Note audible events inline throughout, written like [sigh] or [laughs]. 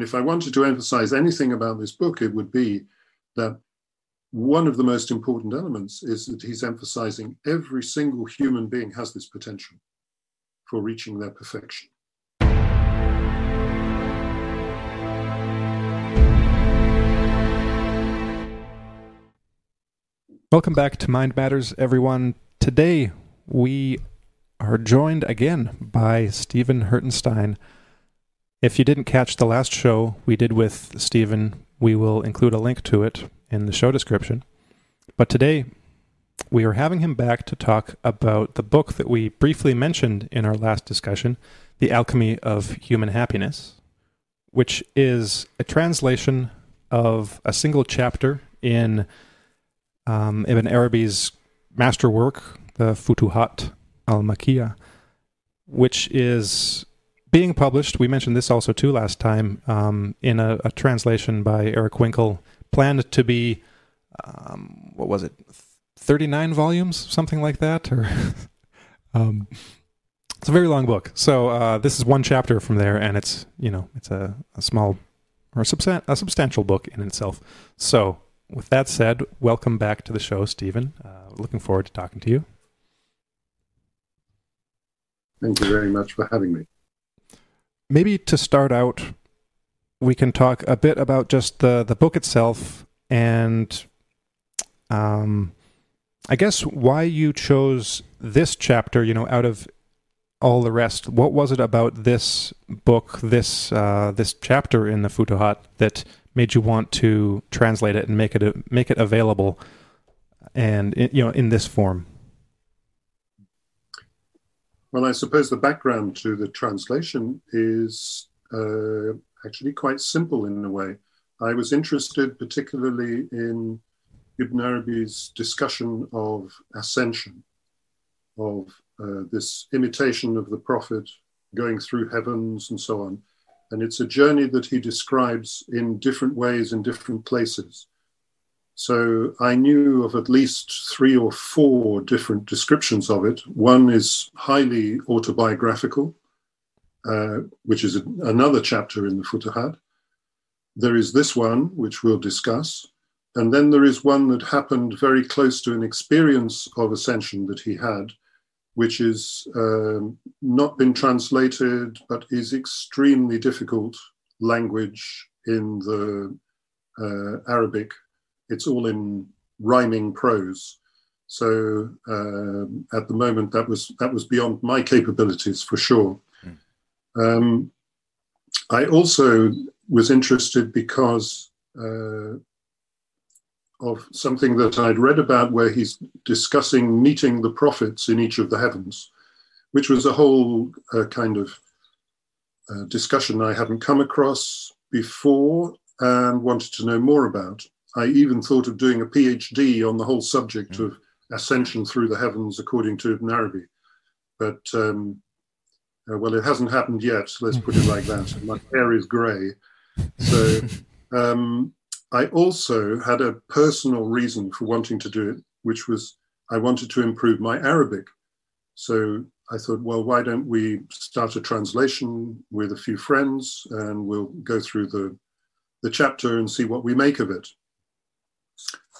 if I wanted to emphasize anything about this book, it would be that one of the most important elements is that he's emphasizing every single human being has this potential for reaching their perfection. Welcome back to Mind Matters, everyone. Today we are joined again by Stephen Hirtenstein. If you didn't catch the last show we did with Stephen, we will include a link to it in the show description. But today we are having him back to talk about the book that we briefly mentioned in our last discussion, The Alchemy of Human Happiness, which is a translation of a single chapter in um, Ibn Arabi's masterwork, the Futuhat al Makkiyah, which is being published. We mentioned this also too last time um, in a, a, translation by Eric Winkel, planned to be um, what was it, thirty nine volumes, something like that, or [laughs] um, it's a very long book. So uh, this is one chapter from there, and it's you know it's a, a small or a, substan- a substantial book in itself. So with that said, welcome back to the show, Stephen. Uh, looking forward to talking to you. Thank you very much for having me. Maybe to start out, we can talk a bit about just the, the book itself and um, I guess why you chose this chapter, you know, out of all the rest. What was it about this book, this uh, this chapter in the Futuhat that made you want to translate it and make it make it available, and you know, in this form? Well, I suppose the background to the translation is uh, actually quite simple in a way. I was interested particularly in Ibn Arabi's discussion of ascension, of uh, this imitation of the Prophet going through heavens and so on. And it's a journey that he describes in different ways in different places. So I knew of at least three or four different descriptions of it. One is highly autobiographical, uh, which is a, another chapter in the Futuhat. There is this one, which we'll discuss. And then there is one that happened very close to an experience of ascension that he had, which is um, not been translated, but is extremely difficult language in the uh, Arabic it's all in rhyming prose. So um, at the moment, that was that was beyond my capabilities for sure. Mm. Um, I also was interested because uh, of something that I'd read about, where he's discussing meeting the prophets in each of the heavens, which was a whole uh, kind of uh, discussion I hadn't come across before and wanted to know more about. I even thought of doing a PhD on the whole subject mm. of ascension through the heavens according to Ibn Arabi. But, um, uh, well, it hasn't happened yet, let's put it like that. [laughs] My hair is grey. So um, I also had a personal reason for wanting to do it, which was I wanted to improve my Arabic. So I thought, well, why don't we start a translation with a few friends and we'll go through the, the chapter and see what we make of it.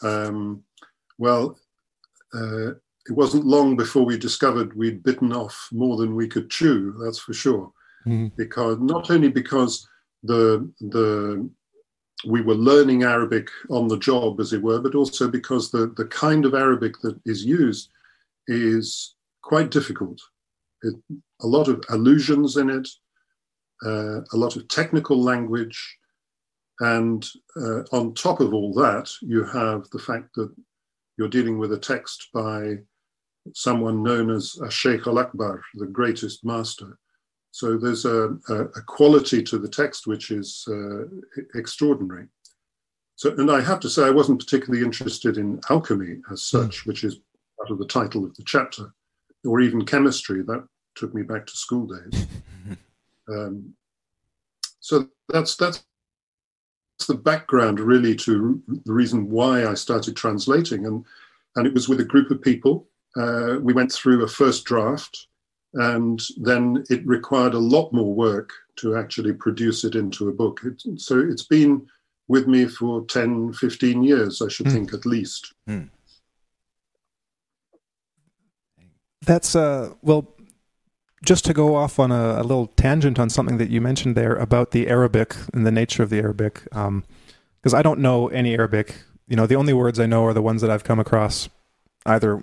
Um, well, uh, it wasn't long before we discovered we'd bitten off more than we could chew. That's for sure. Mm-hmm. Because not only because the the we were learning Arabic on the job, as it were, but also because the the kind of Arabic that is used is quite difficult. It, a lot of allusions in it, uh, a lot of technical language, and uh, on top of all that, you have the fact that you're dealing with a text by someone known as a Sheikh al Akbar, the greatest master. So there's a, a, a quality to the text which is uh, extraordinary. So, and I have to say, I wasn't particularly interested in alchemy as such, mm. which is part of the title of the chapter, or even chemistry. That took me back to school days. [laughs] Um, so that's that's the background really to the reason why I started translating. And, and it was with a group of people. Uh, we went through a first draft, and then it required a lot more work to actually produce it into a book. It, so it's been with me for 10, 15 years, I should mm. think at least. Mm. That's, uh, well, just to go off on a, a, little tangent on something that you mentioned there about the Arabic and the nature of the Arabic, because um, I don't know any Arabic. You know, the only words I know are the ones that I've come across either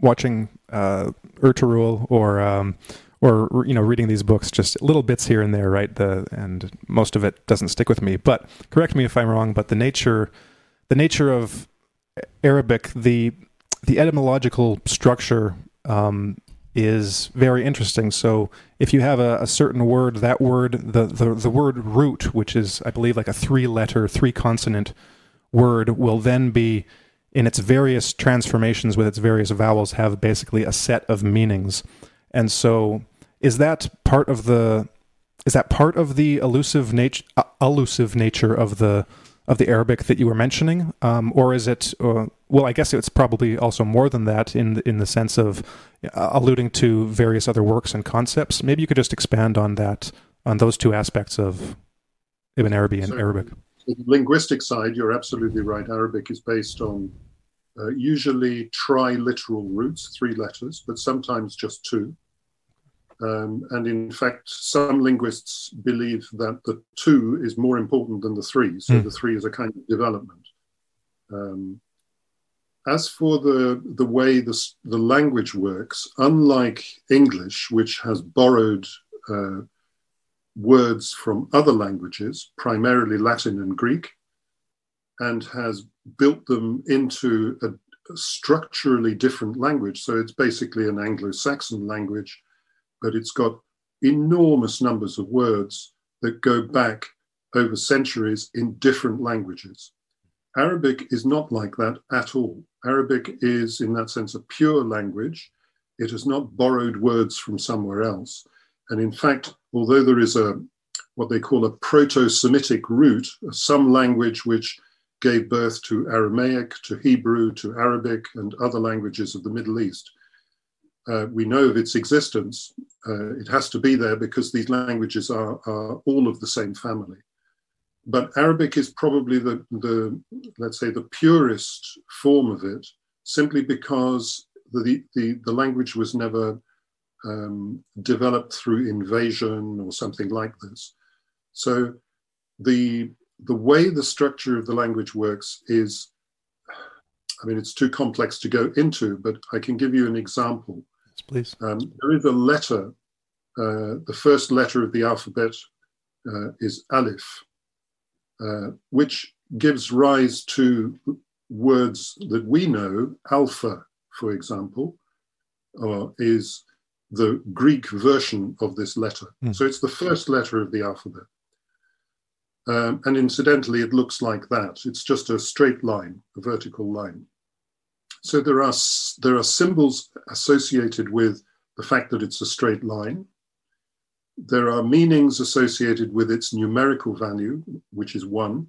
watching uh, Ertugrul or um, or you know reading these books just little bits here and there right the and most of it doesn't stick with me but correct me if i'm wrong but the nature the nature of arabic the the etymological structure um, is very interesting. So if you have a, a, certain word that word the, the the word root which is i believe like a three letter three consonant word will then be in its various transformations with its various vowels have basically a set of meanings. And so is that part of the is that part of the elusive nature uh, elusive nature of the of the Arabic that you were mentioning, um, or is it? Uh, well, I guess it's probably also more than that in the, in the sense of uh, alluding to various other works and concepts. Maybe you could just expand on that on those two aspects of Ibn Arabi and so, Arabic. The linguistic side, you're absolutely right. Arabic is based on uh, usually triliteral roots, three letters, but sometimes just two. Um, and in fact, some linguists believe that the two is more important than the three. So mm. the three is a kind of development. Um, as for the, the way the, the language works, unlike English, which has borrowed uh, words from other languages, primarily Latin and Greek, and has built them into a, a structurally different language. So it's basically an Anglo Saxon language but it's got enormous numbers of words that go back over centuries in different languages. Arabic is not like that at all. Arabic is, in that sense, a pure language. It has not borrowed words from somewhere else. And in fact, although there is a what they call a proto Semitic root, some language which gave birth to Aramaic, to Hebrew, to Arabic, and other languages of the Middle East, uh, we know of its existence. Uh, it has to be there because these languages are, are, all of the same family. But Arabic is probably the, the, let's say, the purest form of it, simply because the, the, the language was never um, developed through invasion or something like this. So the, the way the structure of the language works is, I mean, it's too complex to go into, but I can give you an example please. Um, there is a letter. Uh, the first letter of the alphabet uh, is Aleph, uh, which gives rise to words that we know. Alpha, for example, is the Greek version of this letter. Mm. So it's the first letter of the alphabet. Um, and incidentally, it looks like that. It's just a straight line, a vertical line. So there are, there are symbols associated with the fact that it's a straight line. There are meanings associated with its numerical value, which is one,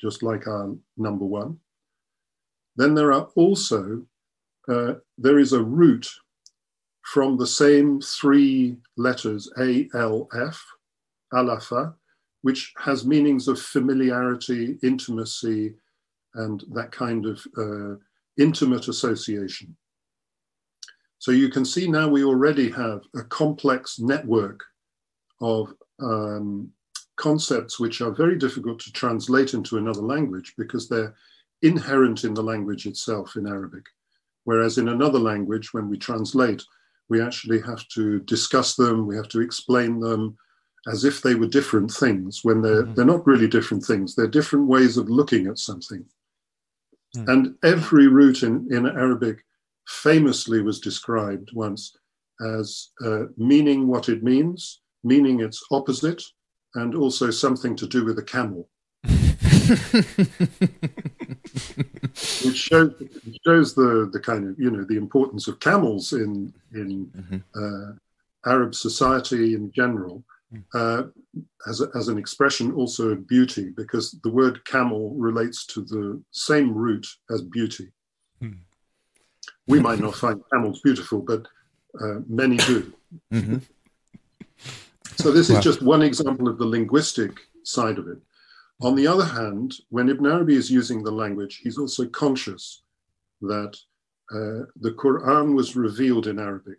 just like our number one. Then there are also, uh, there is a root from the same three letters, A, L, F, alafa, which has meanings of familiarity, intimacy, and that kind of uh, intimate association. So you can see now we already have a complex network of um, concepts which are very difficult to translate into another language because they're inherent in the language itself in Arabic. Whereas in another language, when we translate, we actually have to discuss them, we have to explain them as if they were different things when they're, mm-hmm. they're not really different things. They're different ways of looking at something. Mm. And every root in, in Arabic famously was described once as uh, meaning what it means, meaning its opposite, and also something to do with a camel. [laughs] which shows, shows the, the kind of, you know, the importance of camels in, in mm-hmm. uh, Arab society in general uh, as, a, as an expression also beauty, because the word camel relates to the same root as beauty. Hmm. We might not find camels beautiful, but uh, many do. Mm-hmm. So this is just one example of the linguistic side of it. On the other hand, when Ibn Arabi is using the language, he's also conscious that uh, the Quran was revealed in Arabic.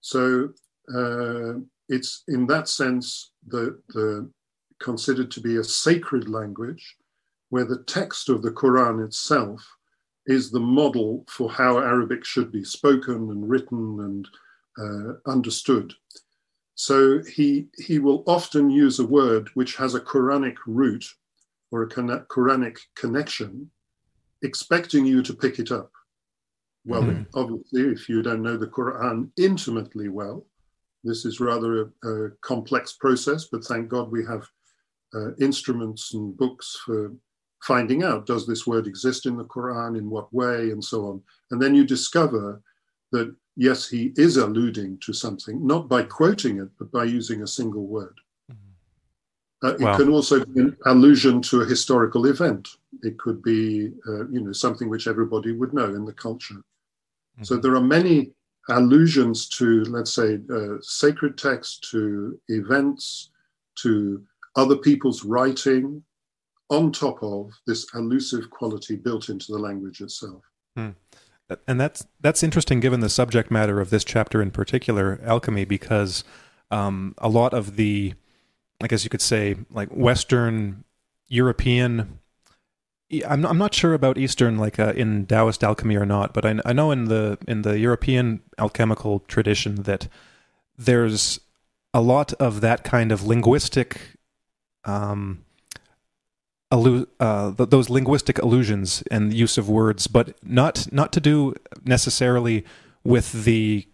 So uh, it's in that sense the, the considered to be a sacred language where the text of the Quran itself is the model for how Arabic should be spoken and written and uh, understood. So he, he will often use a word which has a Quranic root or a Quranic connection, expecting you to pick it up. Well, mm. obviously, if you don't know the Quran intimately well, this is rather a, a complex process, but thank God we have uh, instruments and books for finding out does this word exist in the Quran, in what way, and so on. And then you discover that yes, he is alluding to something, not by quoting it, but by using a single word. Mm-hmm. Uh, it can also be an allusion to a historical event. It could be, uh, you know, something which everybody would know in the culture. Mm-hmm. So there are many allusions to, let's say, uh, sacred texts, to events, to other people's writing, on top of this elusive quality built into the language itself. Hmm. And that's that's interesting, given the subject matter of this chapter in particular, alchemy, because um, a lot of the, I guess you could say, like Western European. I'm I'm not sure about Eastern, like uh, in Taoist alchemy or not, but I, I know in the in the European alchemical tradition that there's a lot of that kind of linguistic um, allu- uh, th- those linguistic allusions and use of words, but not not to do necessarily with the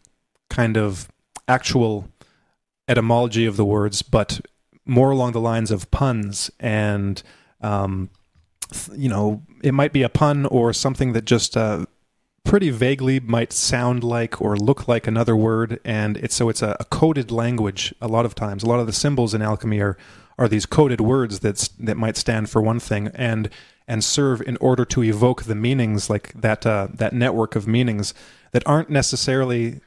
kind of actual etymology of the words, but more along the lines of puns and um, you know it might be a pun or something that just uh, pretty vaguely might sound like or look like another word and it's so it's a, a, coded language a lot of times a lot of the symbols in alchemy are are these coded words that that might stand for one thing and and serve in order to evoke the meanings like that uh, that network of meanings that aren't necessarily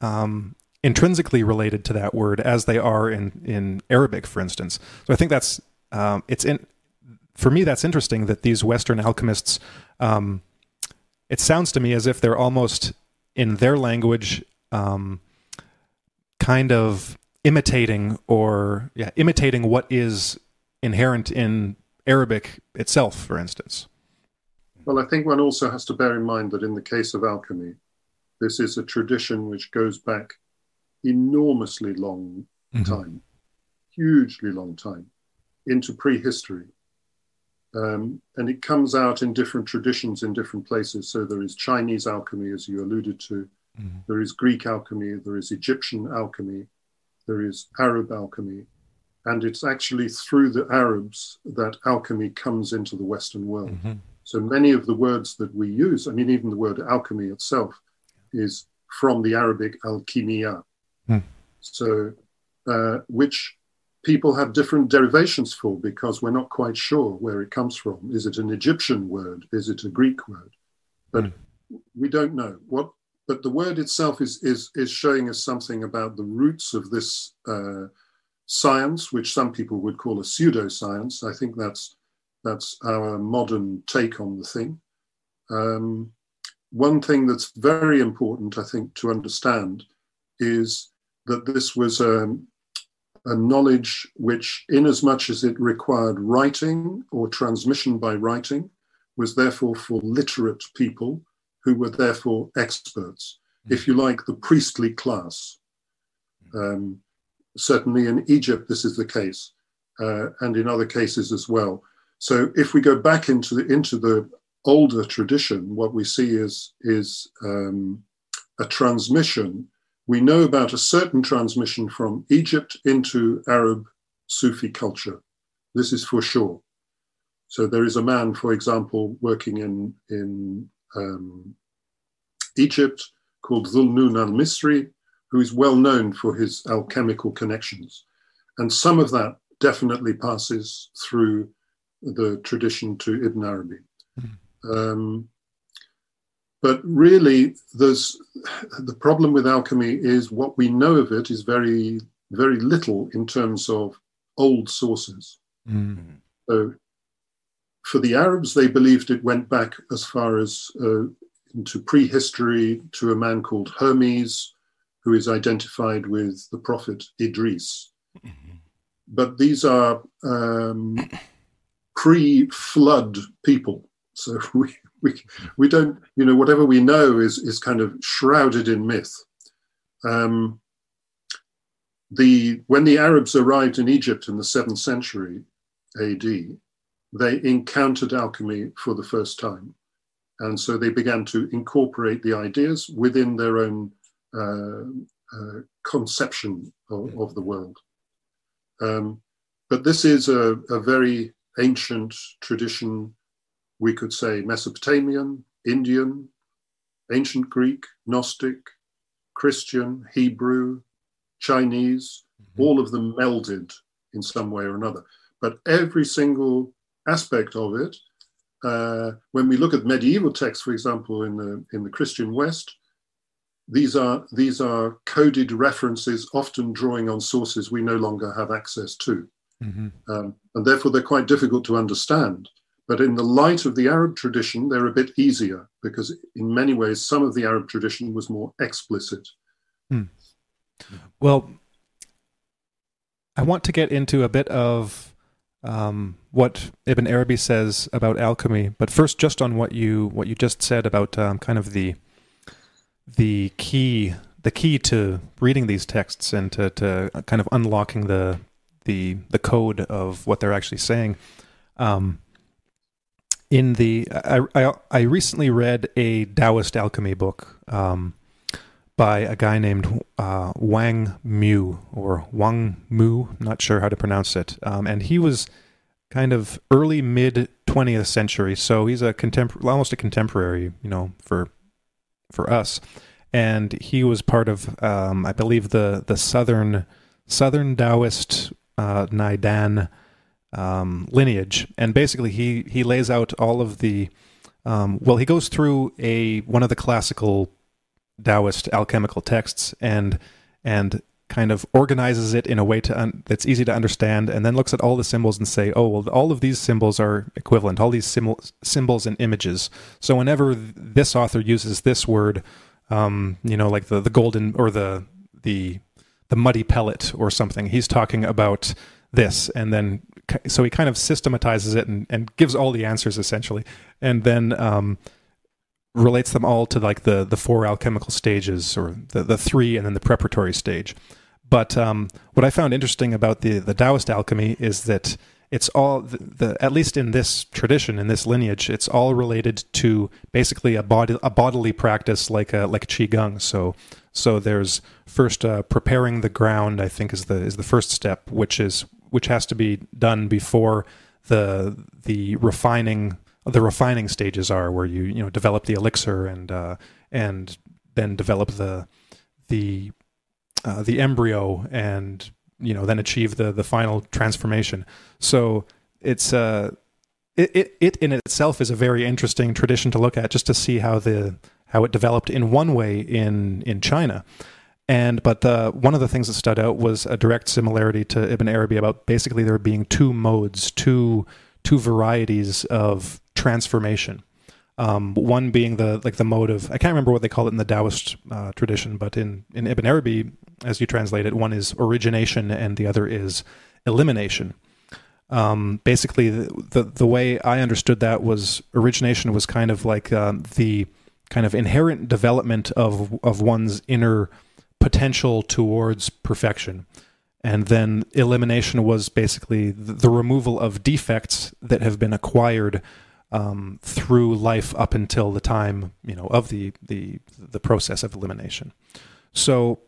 um, intrinsically related to that word as they are in in Arabic, for instance. So I think that's um, it's in for me that's interesting that these Western alchemists. Um, it sounds to me as if they're almost in their language, um, kind of imitating or yeah, imitating what is inherent in Arabic itself, for instance. Well, I think one also has to bear in mind that in the case of alchemy, this is a tradition which goes back enormously long mm-hmm. time, hugely long time, into prehistory. Um, and it comes out in different traditions in different places. So there is Chinese alchemy, as you alluded to, mm-hmm. there is Greek alchemy, there is Egyptian alchemy, there is Arab alchemy, and it's actually through the Arabs that alchemy comes into the Western world. Mm-hmm. So many of the words that we use, I mean, even the word alchemy itself is from the Arabic alchimia. Mm. So, uh, which people have different derivations for because we're not quite sure where it comes from. Is it an Egyptian word? Is it a Greek word? But mm. we don't know. What but the word itself is is is showing us something about the roots of this uh, science, which some people would call a pseudoscience. I think that's that's our modern take on the thing. Um, one thing that's very important, I think, to understand is that this was um, a knowledge which, inasmuch as it required writing or transmission by writing, was therefore for literate people who were therefore experts, if you like, the priestly class. Um, certainly in Egypt, this is the case, uh, and in other cases as well. So if we go back into the, into the older tradition, what we see is, is um, a transmission. We know about a certain transmission from Egypt into Arab Sufi culture. This is for sure. So there is a man, for example, working in, in um, Egypt called Dhul-Nun al-Misri, who is well known for his alchemical connections. And some of that definitely passes through the tradition to Ibn Arabi. Mm-hmm. Um, but really, there's the problem with alchemy is what we know of it is very very little in terms of old sources. Mm. So for the Arabs, they believed it went back as far as uh, into prehistory to a man called Hermes, who is identified with the prophet Idris. Mm-hmm. But these are um, [clears throat] pre flood people. So [laughs] we, we, we don't, you know, whatever we know is, is kind of shrouded in myth. Um, the, when the Arabs arrived in Egypt in the seventh century AD, they encountered alchemy for the first time. And so they began to incorporate the ideas within their own uh, uh, conception of, of, the world. Um, but this is a, a, very ancient tradition, we could say Mesopotamian, Indian, ancient Greek, Gnostic, Christian, Hebrew, Chinese, mm-hmm. all of them melded in some way or another. But every single aspect of it, uh, when we look at medieval texts, for example, in the in the Christian West, these are these are coded references, often drawing on sources we no longer have access to, mm-hmm. um, and therefore they're quite difficult to understand. But in the light of the Arab tradition, they're a bit easier because, in many ways, some of the Arab tradition was more explicit. Hmm. Well, I want to get into a bit of um, what Ibn Arabi says about alchemy, but first, just on what you what you just said about um, kind of the the key the key to reading these texts and to, to kind of unlocking the the the code of what they're actually saying. Um, in the I, I, I recently read a Taoist alchemy book um, by a guy named uh, Wang Mu or Wang Mu, not sure how to pronounce it, um, and he was kind of early mid 20th century, so he's a contemporary, almost a contemporary, you know, for for us. And he was part of, um, I believe, the the southern southern Taoist uh, Naidan um, lineage. And basically, he he lays out all of the um, well, he goes through a one of the classical Taoist alchemical texts and and kind of organizes it in a way to un- that's easy to understand, and then looks at all the symbols and say, oh well, all of these symbols are equivalent. All these symbols, symbols and images. So whenever this author uses this word, um, you know, like the the golden or the the the muddy pellet or something, he's talking about this, and then so he kind of systematizes it and, and gives all the answers essentially, and then. Um, relates them all to like the the four alchemical stages or the, the three and then the preparatory stage. But um, what I found interesting about the the Taoist alchemy is that it's all the, the, at least in this tradition in this lineage it's all related to basically a body a bodily practice like a like qigong so so there's first uh, preparing the ground i think is the is the first step which is which has to be done before the the refining the refining stages are, where you you know develop the elixir and uh, and then develop the the uh, the embryo and you know then achieve the the final transformation. So it's uh it, it it in itself is a very interesting tradition to look at just to see how the how it developed in one way in in China. And but one of the things that stood out was a direct similarity to Ibn Arabi about basically there being two modes, two two varieties of transformation. Um, one being the like the mode of I can't remember what they call it in the Taoist uh, tradition, but in in Ibn Arabi, as you translate it, one is origination and the other is elimination. Um, basically, the, the, the way I understood that was origination was kind of like uh, the kind of inherent development of of one's inner potential towards perfection and then elimination was basically the, removal of defects that have been acquired um, through life up until the time you know of the the the process of elimination. So,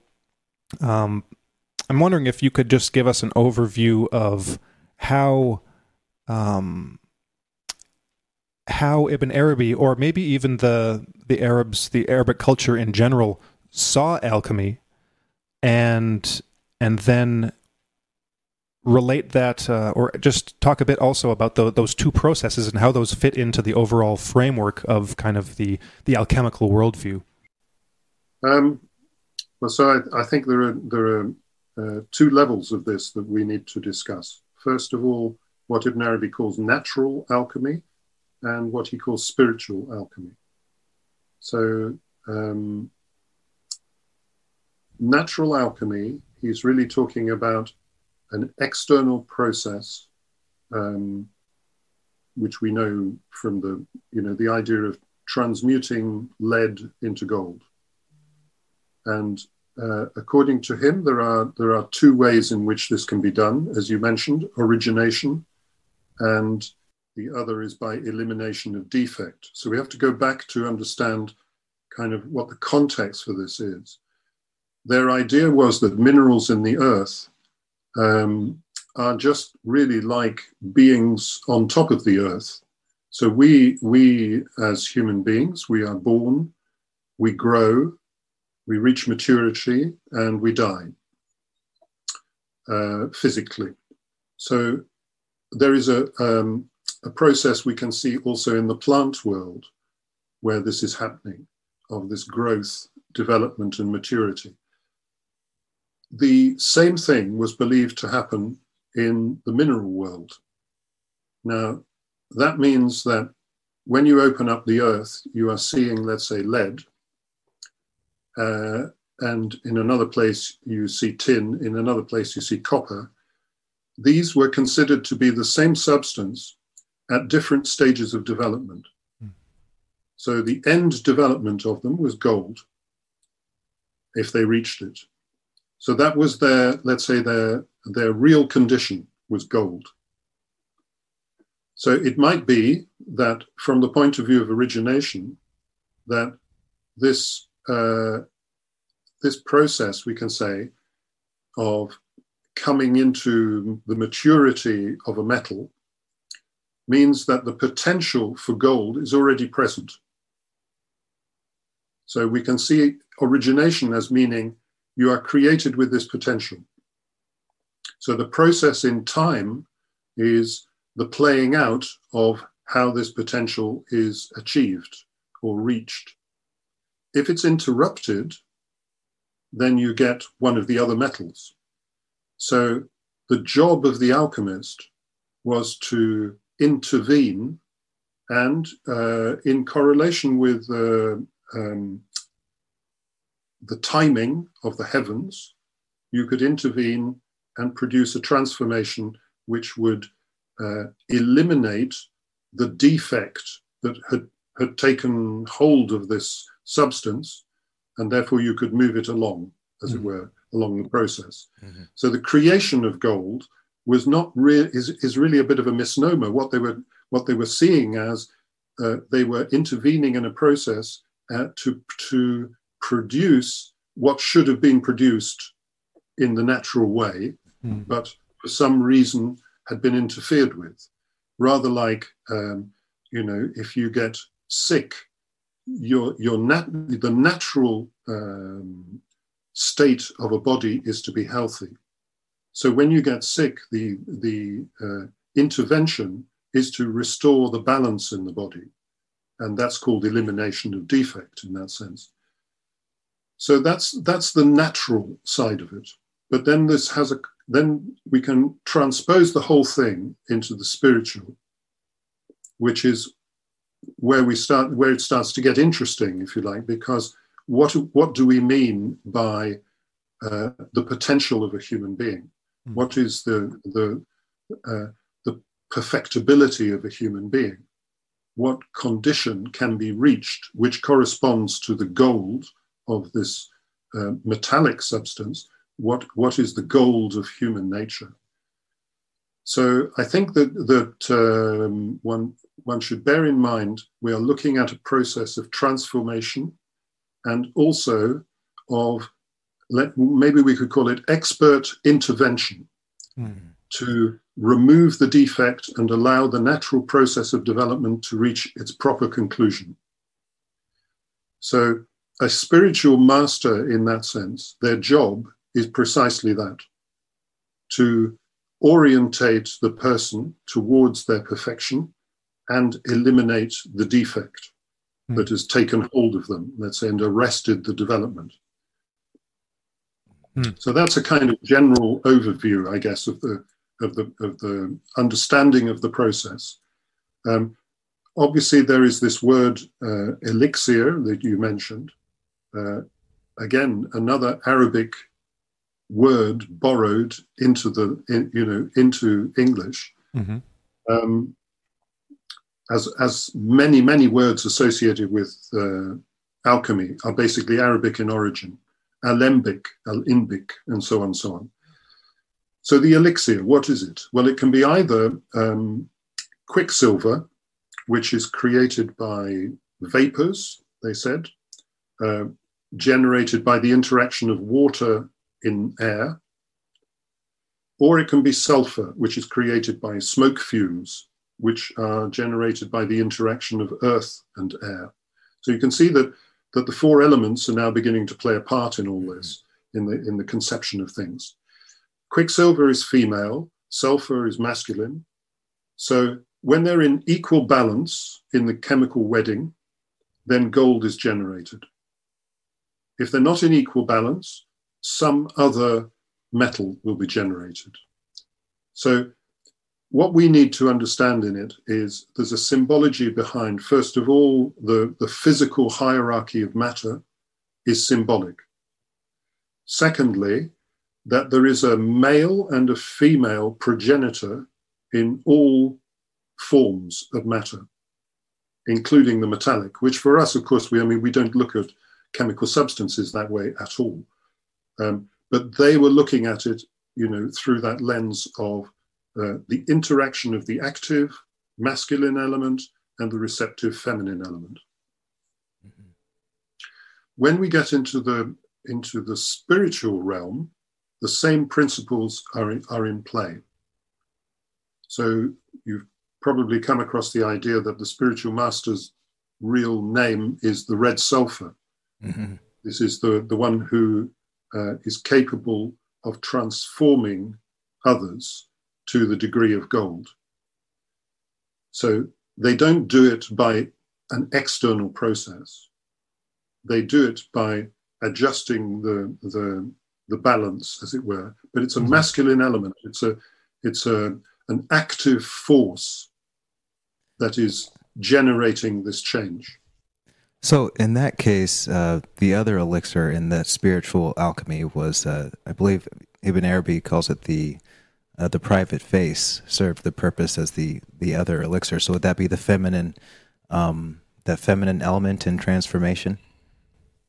um, I'm wondering if you could just give us an overview of how um, how Ibn Arabi, or maybe even the the Arabs, the Arabic culture in general, saw alchemy, and and then relate that uh, or just talk a bit also about the, those two processes and how those fit into the overall framework of kind of the, the alchemical worldview? Um, well, so I, I, think there are, there are uh, two levels of this that we need to discuss. First of all, what Ibn Arabi calls natural alchemy and what he calls spiritual alchemy. So, um, natural alchemy, he's really talking about an external process, um, which we know from the, you know, the idea of transmuting lead into gold. And uh, according to him, there are there are two ways in which this can be done, as you mentioned, origination, and the other is by elimination of defect. So we have to go back to understand kind of what the context for this is. Their idea was that minerals in the earth um, are just really like beings on top of the earth. So we we as human beings, we are born, we grow, we reach maturity and we die uh, physically. So there is a, um, a process we can see also in the plant world where this is happening of this growth, development, and maturity. The same thing was believed to happen in the mineral world. Now, that means that when you open up the earth, you are seeing, let's say, lead, uh, and in another place you see tin, in another place you see copper. These were considered to be the same substance at different stages of development. Mm. So the end development of them was gold, if they reached it. So that was their, let's say, their, their real condition was gold. So it might be that from the point of view of origination, that this uh, this process, we can say, of coming into the maturity of a metal means that the potential for gold is already present. So we can see origination as meaning you are created with this potential. So the process in time is the playing out of how this potential is achieved or reached. If it's interrupted, then you get one of the other metals. So the job of the alchemist was to intervene and uh, in correlation with uh, um, the timing of the heavens, you could intervene and produce a transformation which would uh, eliminate the defect that had, had taken hold of this substance and therefore you could move it along, as mm-hmm. it were, along the process. Mm-hmm. So the creation of gold was not real is, is really a bit of a misnomer. What they were what they were seeing as uh, they were intervening in a process uh, to to produce what should have been produced in the natural way, mm. but for some reason had been interfered with. Rather like um, you know, if you get sick your your nat- the natural um, state of a body is to be healthy. So when you get sick, the the uh, intervention is to restore the balance in the body, and that's called elimination of defect in that sense. So that's that's the natural side of it. But then this has a then we can transpose the whole thing into the spiritual, which is where we start where it starts to get interesting, if you like, because what what do we mean by uh, the potential of a human being? Mm. What is the the uh, the perfectibility of a human being? What condition can be reached which corresponds to the gold of this uh, metallic substance? What what is the gold of human nature? So I think that that um, one one should bear in mind we are looking at a process of transformation and also of let, maybe we could call it expert intervention mm. to remove the defect and allow the natural process of development to reach its proper conclusion. So, a spiritual master, in that sense, their job is precisely that to orientate the person towards their perfection and eliminate the defect mm. that has taken hold of them, let's say, and arrested the development. Hmm. So that's a kind of general overview, I guess, of the of the of the understanding of the process. Um, obviously, there is this word uh, elixir that you mentioned. Uh, again, another Arabic word borrowed into the in, you know into English. Mm-hmm. Um, as as many many words associated with uh, alchemy are basically Arabic in origin, alembic, alimbic, and so on and so on. So the elixir, what is it? Well, it can be either um, quicksilver, which is created by vapors, they said, uh, generated by the interaction of water in air, or it can be sulfur, which is created by smoke fumes, which are generated by the interaction of earth and air. So you can see that, that the four elements are now beginning to play a part in all this, in the, in the conception of things. Quicksilver is female, sulfur is masculine. So when they're in equal balance in the chemical wedding, then gold is generated. If they're not in equal balance, some other metal will be generated. So, what we need to understand in it is there's a symbology behind, first of all, the, the physical hierarchy of matter is symbolic. Secondly, that there is a male and a female progenitor in all forms of matter, including the metallic, which for us, of course, we, I mean, we don't look at chemical substances that way at all. Um, but they were looking at it, you know, through that lens of uh, the interaction of the active masculine element and the receptive feminine element. Mm-hmm. When we get into the into the spiritual realm, the same principles are in, are in play. So you've probably come across the idea that the spiritual master's real name is the red sulfur. Mm-hmm. This is the, the one who uh, is capable of transforming others to the degree of gold. So they don't do it by an external process. They do it by adjusting the, the, the balance, as it were. But it's a mm-hmm. masculine element. It's a it's a an active force that is generating this change. So, in that case, uh, the other elixir in the spiritual alchemy was, uh, I believe, Ibn Arabi calls it the uh, the private face, served the purpose as the the other elixir. So, would that be the feminine, um, the feminine element in transformation?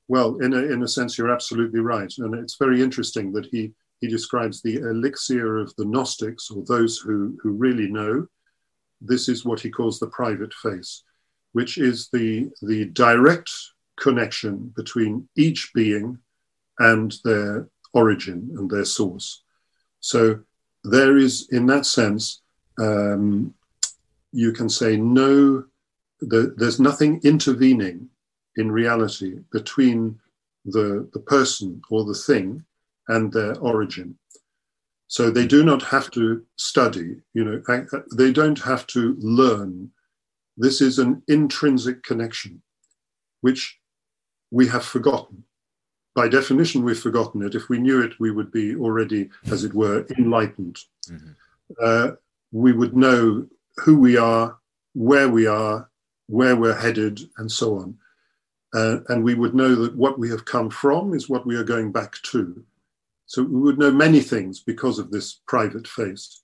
Well, in a, in a sense, you're absolutely right, and it's very interesting that he he describes the elixir of the Gnostics or those who who really know. This is what he calls the private face which is the, the direct connection between each being and their origin and their source. So there is, in that sense, um, you can say no, the, there's nothing intervening in reality between the, the person or the thing and their origin. So they do not have to study, you know, they don't have to learn this is an intrinsic connection, which we have forgotten. By definition, we've forgotten it. If we knew it, we would be already, as it were, enlightened. Mm-hmm. Uh, we would know who we are, where we are, where we're headed, and so on. Uh, and we would know that what we have come from is what we are going back to. So we would know many things because of this private face.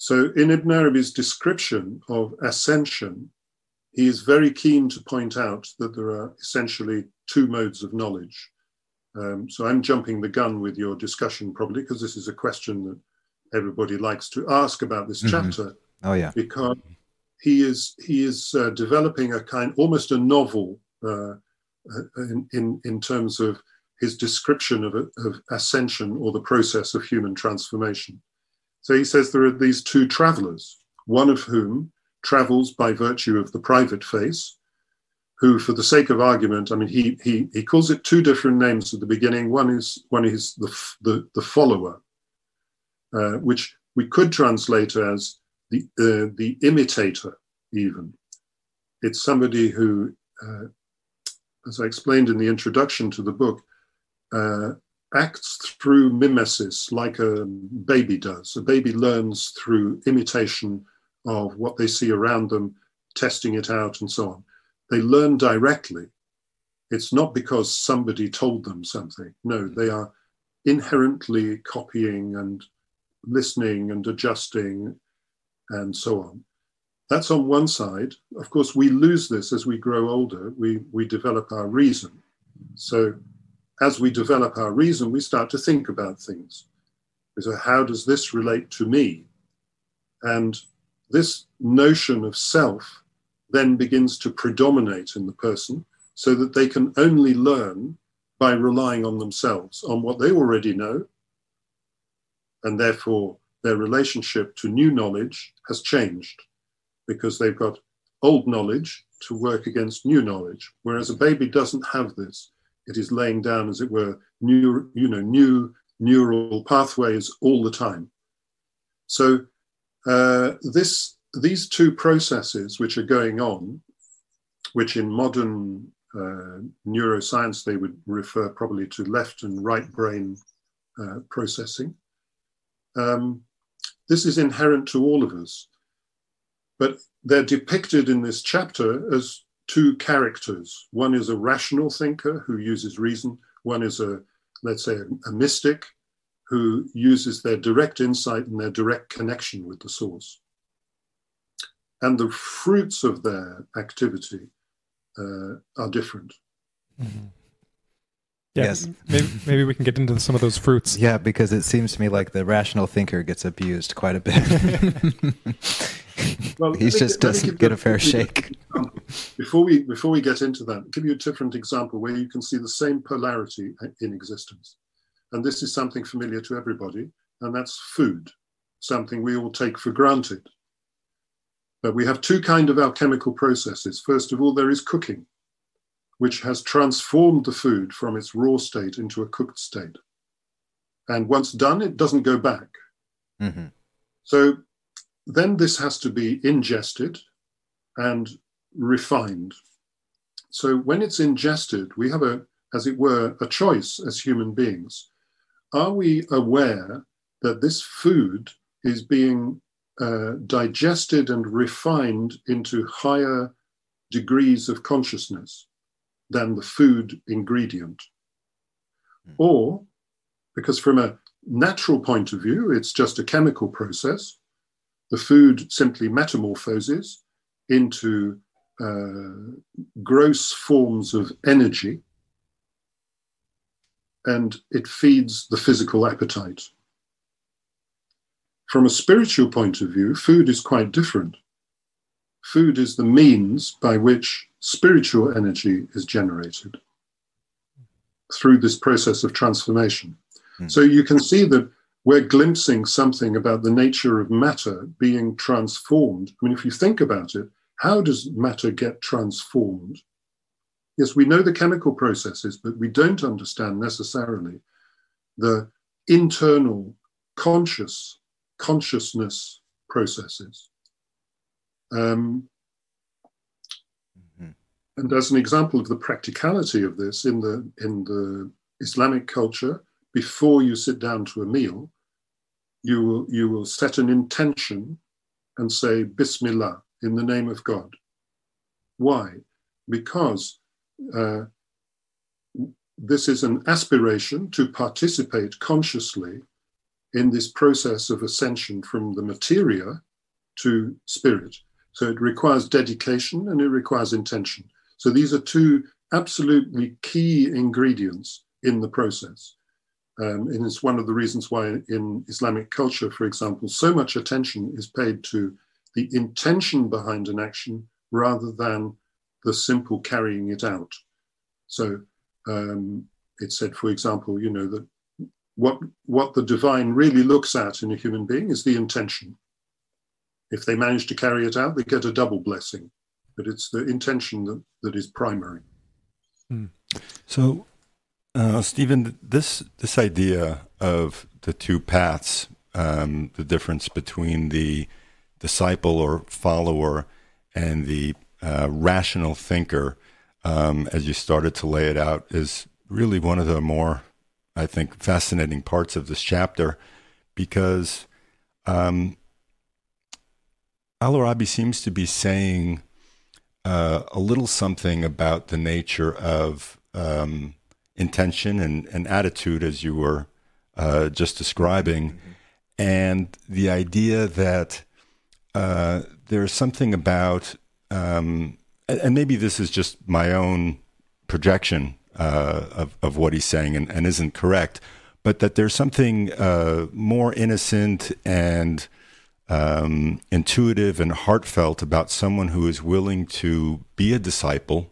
So in Ibn Arabi's description of ascension, he is very keen to point out that there are essentially two modes of knowledge. Um, so I'm jumping the gun with your discussion probably because this is a question that everybody likes to ask about this mm-hmm. chapter. Oh yeah, because he is he is uh, developing a kind almost a novel uh, uh in, in in terms of his description of, of ascension or the process of human transformation. So he says there are these two travelers, one of whom travels by virtue of the private face, who, for the sake of argument, I mean, he, he, he calls it two different names at the beginning. One is, one is the, the, the follower, uh, which we could translate as the, uh, the imitator, even. It's somebody who, uh, as I explained in the introduction to the book, uh, acts through mimesis like a baby does. A baby learns through imitation of what they see around them, testing it out, and so on. They learn directly. It's not because somebody told them something. No, hmm. they are inherently copying and listening and adjusting and so on. That's on one side. Of course, we lose this as we grow older. We, we develop our reason. So, as we develop our reason, we start to think about things. So, how does this relate to me? And this notion of self then begins to predominate in the person so that they can only learn by relying on themselves, on what they already know. And therefore, their relationship to new knowledge has changed because they've got old knowledge to work against new knowledge. Whereas a baby doesn't have this. It is laying down, as it were, new, you know, new neural pathways all the time. So uh, this, these two processes which are going on, which in modern uh, neuroscience they would refer probably to left and right brain uh, processing. Um, this is inherent to all of us, but they're depicted in this chapter as two characters. One is a rational thinker who uses reason. One is a, let's say, a mystic who uses their direct insight and their direct connection with the source. And the fruits of their activity uh, are different. Mm-hmm. Yeah, yes. maybe, maybe we can get into some of those fruits. Yeah, because it seems to me like the rational thinker gets abused quite a bit. [laughs] [laughs] well, he just doesn't get a fair shake. Before we before we get into that, I'll give you a different example where you can see the same polarity in existence and this is something familiar to everybody, and that's food, something we all take for granted. But we have two kind of alchemical processes. First of all, there is cooking, which has transformed the food from its raw state into a cooked state. And once done, it doesn't go back. Mm-hmm. So then this has to be ingested and refined. So when it's ingested, we have a, as it were, a choice as human beings are we aware that this food is being uh, digested and refined into higher degrees of consciousness than the food ingredient? Mm. Or, because from a natural point of view, it's just a chemical process, the food simply metamorphoses into uh, gross forms of energy and it feeds the physical appetite. From a spiritual point of view, food is quite different. Food is the means by which spiritual energy is generated through this process of transformation. Mm. So you can see that we're glimpsing something about the nature of matter being transformed. I mean, if you think about it, how does matter get transformed? Yes, we know the chemical processes, but we don't understand necessarily the internal conscious consciousness processes. Um, mm-hmm. And as an example of the practicality of this in the in the Islamic culture, before you sit down to a meal, you will you will set an intention and say Bismillah in the name of God. Why? Because uh, this is an aspiration to participate consciously in this process of ascension from the materia to spirit. So it requires dedication and it requires intention. So these are two absolutely key ingredients in the process. Um, and it's one of the reasons why in Islamic culture, for example, so much attention is paid to the intention behind an action rather than the simple carrying it out. So um, it said, for example, you know, that what, what the divine really looks at in a human being is the intention. If they manage to carry it out, they get a double blessing, but it's the intention that, that is primary. Hmm. So, uh, Stephen, this this idea of the two paths, um, the difference between the disciple or follower and the uh, rational thinker, um, as you started to lay it out, is really one of the more I think, fascinating parts of this chapter because um, Al-Arabi seems to be saying uh, a little something about the nature of um, intention and, and, attitude, as you were uh, just describing, mm-hmm. and the idea that uh, there's something about, um, and maybe this is just my own projection uh, of, of what he's saying and, and, isn't correct, but that there's something uh, more innocent and um, intuitive and heartfelt about someone who is willing to be a disciple,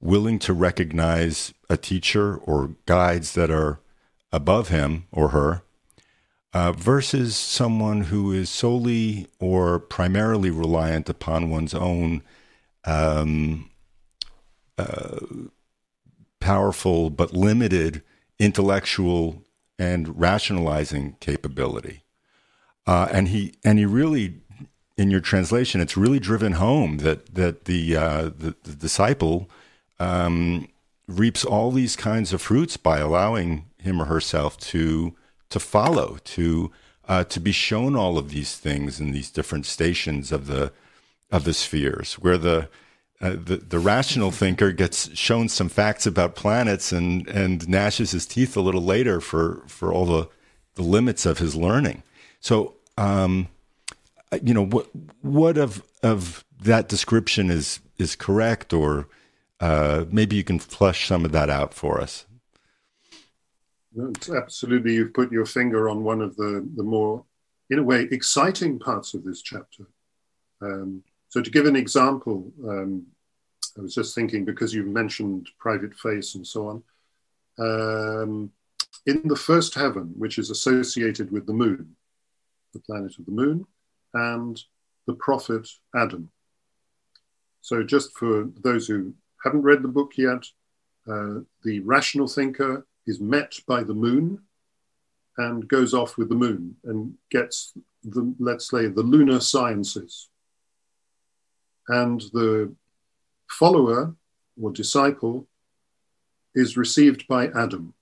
willing to recognize a teacher or guides that are above him or her, uh, versus someone who is solely or primarily reliant upon one's own um, uh, powerful but limited intellectual and rationalizing capability. Uh, and he and he really, in your translation, it's really driven home that that the uh, the, the, disciple um, reaps all these kinds of fruits by allowing him or herself to to follow, to uh, to be shown all of these things in these different stations of the of the spheres, where the uh, the, the rational thinker gets shown some facts about planets and, and gnashes his teeth a little later for, for all the, the limits of his learning. So um, you know what what of of that description is is correct, or uh, maybe you can flesh some of that out for us. Absolutely, you've put your finger on one of the the more, in a way, exciting parts of this chapter. Um, so, to give an example, um, I was just thinking because you've mentioned private face and so on. Um, in the first heaven, which is associated with the moon, the planet of the moon, and the prophet Adam. So, just for those who haven't read the book yet, uh, the rational thinker is met by the moon and goes off with the moon and gets the, let's say, the lunar sciences. And the follower or disciple is received by Adam.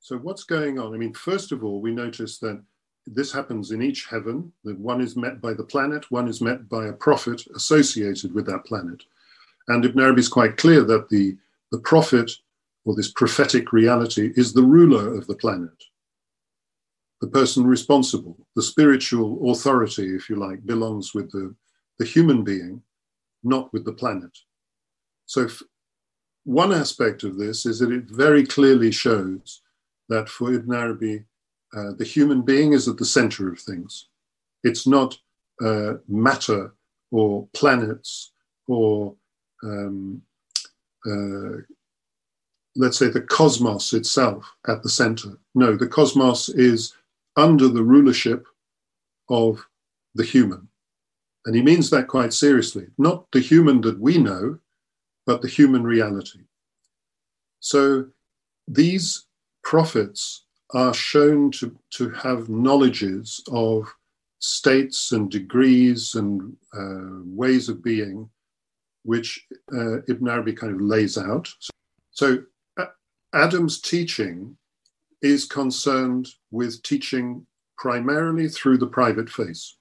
So, what's going on? I mean, first of all, we notice that this happens in each heaven. That one is met by the planet, one is met by a prophet associated with that planet. And Ibn Arabi is quite clear that the, the prophet or this prophetic reality is the ruler of the planet, the person responsible. The spiritual authority, if you like, belongs with the, the human being, not with the planet. So, one aspect of this is that it very clearly shows that for Ibn Arabi, uh, the human being is at the center of things. It's not uh, matter or planets or, um, uh, let's say, the cosmos itself at the center. No, the cosmos is under the rulership of the human. And he means that quite seriously. Not the human that we know, but the human reality. So these prophets are shown to, to have knowledges of states and degrees and uh, ways of being, which uh, Ibn Arabi kind of lays out. So uh, Adam's teaching is concerned with teaching primarily through the private face.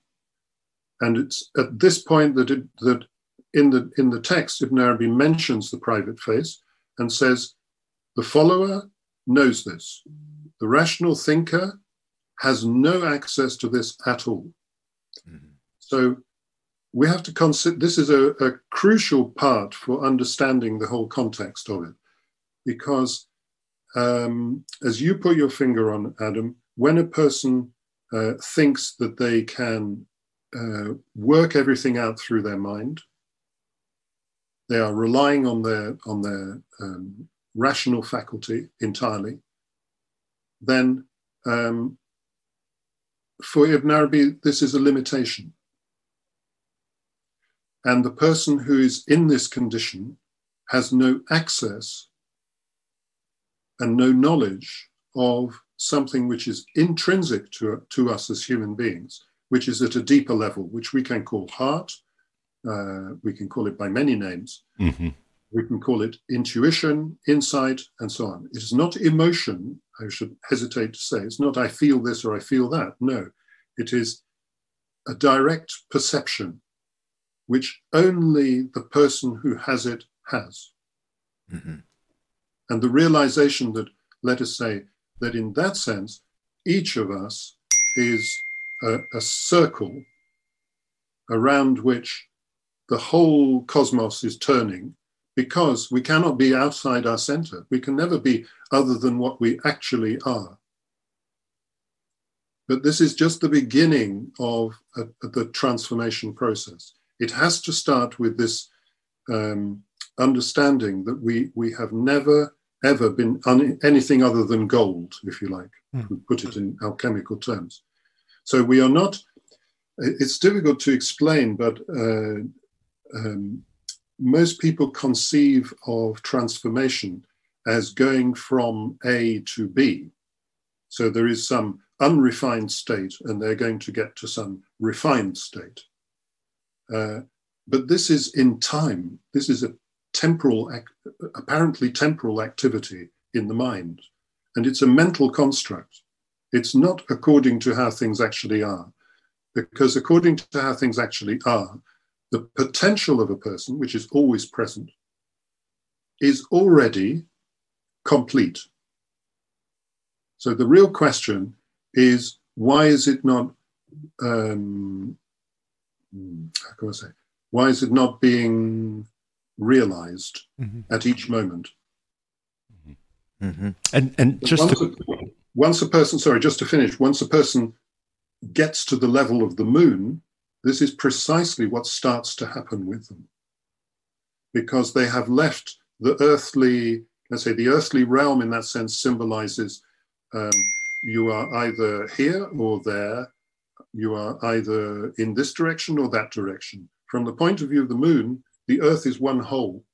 And it's at this point that, it, that in, the, in the text, Ibn Arabi mentions the private face and says, the follower knows this. The rational thinker has no access to this at all. Mm-hmm. So we have to consider this is a, a, crucial part for understanding the whole context of it. Because um, as you put your finger on, Adam, when a person uh, thinks that they can uh, work everything out through their mind, they are relying on their on their um, rational faculty entirely then um, for Ibn Arabi, this is a limitation. And the person who is in this condition has no access and no knowledge of something which is intrinsic to, to us as human beings, which is at a deeper level, which we can call heart. Uh, we can call it by many names. Mm-hmm. We can call it intuition, insight, and so on. It is not emotion, I should hesitate to say. It's not I feel this or I feel that. No, it is a direct perception which only the person who has it has. Mm-hmm. And the realization that, let us say, that in that sense, each of us is a, a circle around which the whole cosmos is turning because we cannot be outside our center. We can never be other than what we actually are. But this is just the beginning of a, the transformation process. It has to start with this um, understanding that we, we have never, ever been un- anything other than gold, if you like, mm. we put it in alchemical terms. So we are not, it's difficult to explain, but uh, um, most people conceive of transformation as going from A to B. So there is some unrefined state, and they're going to get to some refined state. Uh, but this is in time. This is a temporal, apparently temporal activity in the mind, and it's a mental construct. It's not according to how things actually are, because according to how things actually are, the potential of a person, which is always present, is already complete. So the real question is why is it not, um, how can I say, why is it not being realized mm-hmm. at each moment? Mm-hmm. And and just once, to... a, once a person, sorry, just to finish, once a person gets to the level of the moon, this is precisely what starts to happen with them. Because they have left the earthly, let's say, the earthly realm in that sense symbolizes um, you are either here or there, you are either in this direction or that direction. From the point of view of the moon, the earth is one whole,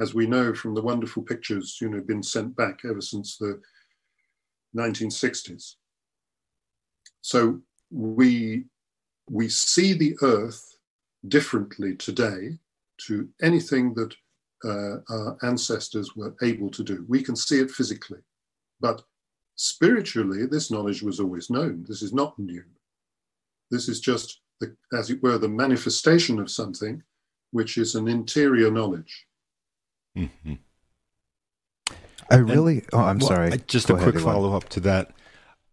as we know from the wonderful pictures, you know, been sent back ever since the 1960s. So we we see the earth differently today to anything that uh, our ancestors were able to do. We can see it physically, but spiritually, this knowledge was always known. This is not new. This is just, the, as it were, the manifestation of something which is an interior knowledge. Mm-hmm. I really, and, oh, I'm well, sorry. Just Go a quick follow up to that.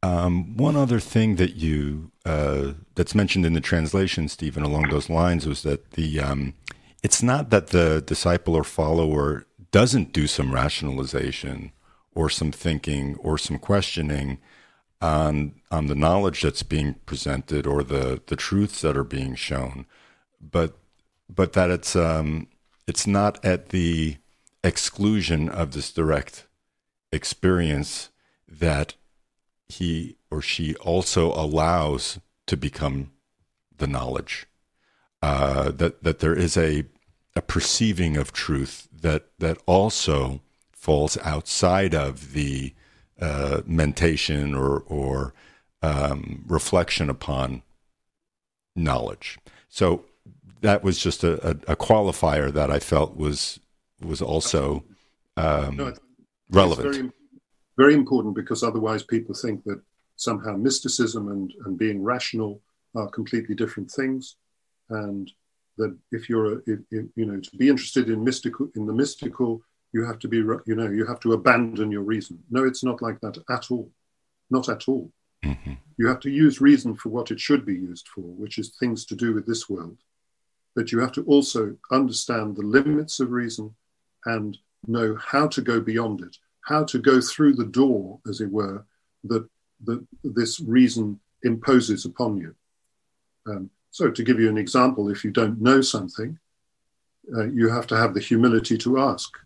Um, one other thing that you uh, that's mentioned in the translation, Stephen, along those lines, was that the um, it's not that the disciple or follower doesn't do some rationalization or some thinking or some questioning on on the knowledge that's being presented or the the truths that are being shown, but but that it's um, it's not at the exclusion of this direct experience that he or she also allows to become the knowledge. Uh, that that there is a a perceiving of truth that that also falls outside of the uh, mentation or or um, reflection upon knowledge. So that was just a, a, a, qualifier that I felt was was also um, no, relevant very important because otherwise people think that somehow mysticism and, and being rational are completely different things and that if you're a, if, if, you know to be interested in mystical in the mystical you have to be you know you have to abandon your reason no it's not like that at all not at all mm-hmm. you have to use reason for what it should be used for which is things to do with this world but you have to also understand the limits of reason and know how to go beyond it how to go through the door, as it were, that, that this reason imposes upon you. Um, so, to give you an example, if you don't know something, uh, you have to have the humility to ask.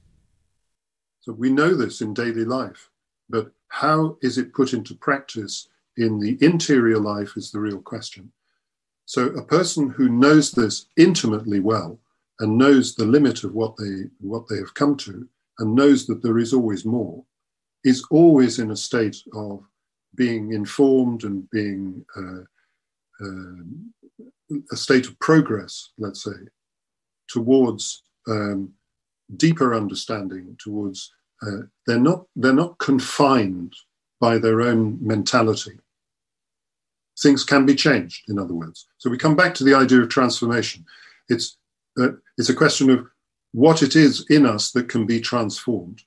We know this in daily life, but how is it put into practice in the interior life is the real question. So, a person who knows this intimately well and knows the limit of what they, what they have come to and knows that there is always more, is always in a state of being informed and being uh, uh, a state of progress, let's say, towards um, deeper understanding towards uh, they're not they're not confined by their own mentality. Things can be changed, in other words. So we come back to the idea of transformation. It's uh, it's a question of what it is in us that can be transformed,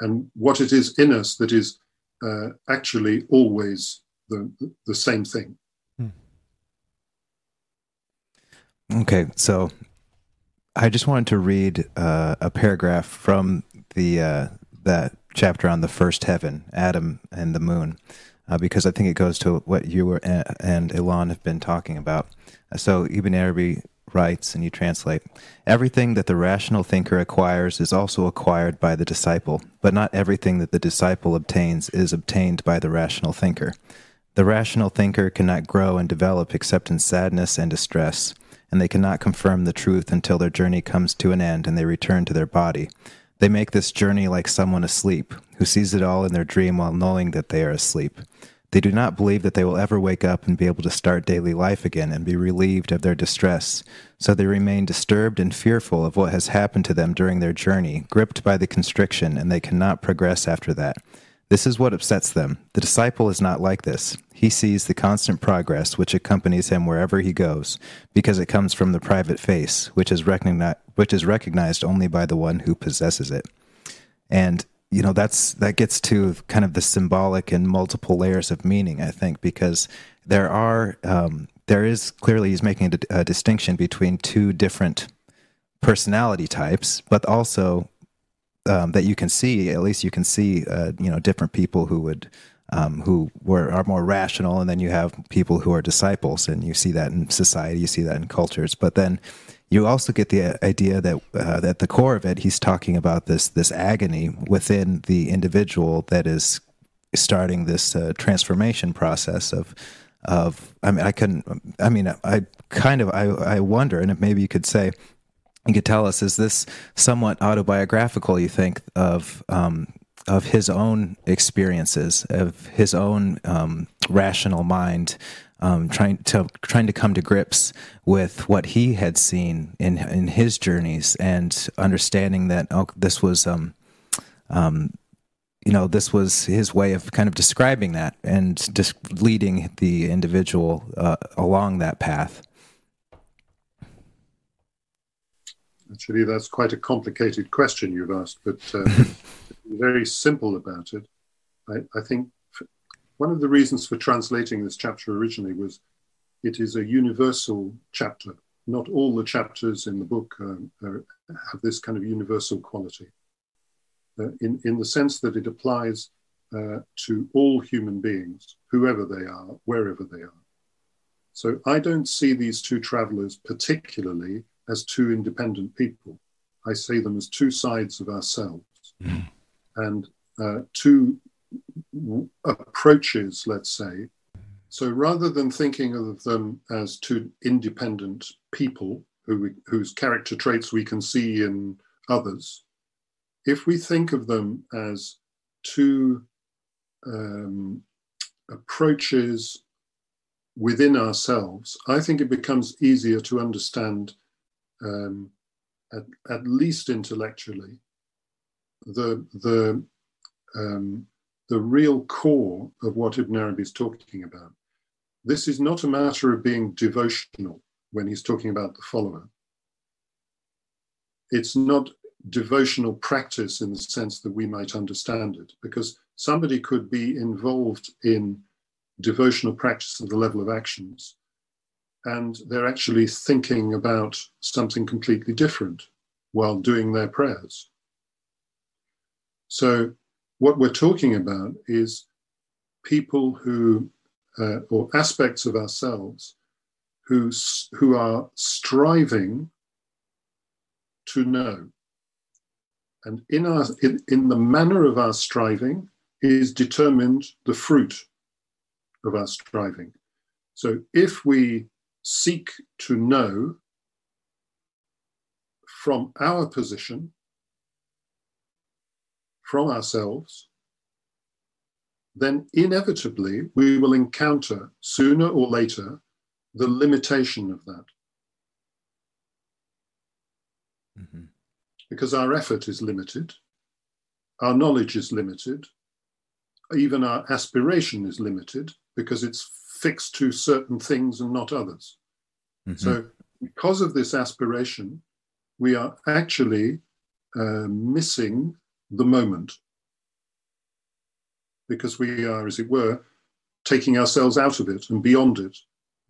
and what it is in us that is uh, actually always the the same thing. Hmm. Okay, so I just wanted to read uh, a paragraph from the uh, that chapter on the first heaven, Adam and the moon, uh, because I think it goes to what you were, uh, and Elon have been talking about. So Ibn Arabi writes, and you translate Everything that the rational thinker acquires is also acquired by the disciple, but not everything that the disciple obtains is obtained by the rational thinker. The rational thinker cannot grow and develop except in sadness and distress, and they cannot confirm the truth until their journey comes to an end and they return to their body. They make this journey like someone asleep, who sees it all in their dream while knowing that they are asleep. They do not believe that they will ever wake up and be able to start daily life again and be relieved of their distress, so they remain disturbed and fearful of what has happened to them during their journey, gripped by the constriction, and they cannot progress after that. This is what upsets them. The disciple is not like this. He sees the constant progress which accompanies him wherever he goes, because it comes from the private face, which is, which is recognized only by the one who possesses it. And you know that's that gets to kind of the symbolic and multiple layers of meaning. I think because there are um, there is clearly he's making a distinction between two different personality types, but also um, that you can see. At least you can see, uh, you know, different people who would um, who were are more rational, and then you have people who are disciples, and you see that in society, you see that in cultures. But then you also get the idea that uh, at the core of it, he's talking about this this agony within the individual that is starting this uh, transformation process of of I mean I couldn't I mean I kind of I I wonder and maybe you could say you could tell us is this somewhat autobiographical you think of um, of his own experiences of his own um, rational mind um, trying to trying to come to grips with what he had seen in in his journeys and understanding that oh this was um, um, you know this was his way of kind of describing that and just leading the individual uh, along that path Actually, that's quite a complicated question you've asked, but uh, [laughs] very simple about it. I, I think one of the reasons for translating this chapter originally was it is a universal chapter. Not all the chapters in the book um, are, have this kind of universal quality, uh, in, in the sense that it applies uh, to all human beings, whoever they are, wherever they are. So I don't see these two travelers particularly as two independent people. I see them as two sides of ourselves mm. and uh, two w- approaches, let's say. So rather than thinking of them as two independent people who we, whose character traits we can see in others, if we think of them as two um, approaches within ourselves, I think it becomes easier to understand um, at, at, least intellectually, the the um, the real core of what Ibn Arabi is talking about. This is not a matter of being devotional when he's talking about the follower. It's not devotional practice in the sense that we might understand it, because somebody could be involved in devotional practice at the level of actions and they're actually thinking about something completely different while doing their prayers. So, what we're talking about is people who, uh, or aspects of ourselves, who, who are striving to know. And in, our, in, in the manner of our striving is determined the fruit of our striving. So, if we seek to know from our position, from ourselves, then inevitably we will encounter sooner or later the limitation of that. Mm-hmm. because our effort is limited, our knowledge is limited, even our aspiration is limited because it's fixed to certain things and not others. Mm-hmm. So, because of this aspiration, we are actually uh, missing the moment because we are, as it were, taking ourselves out of it and beyond it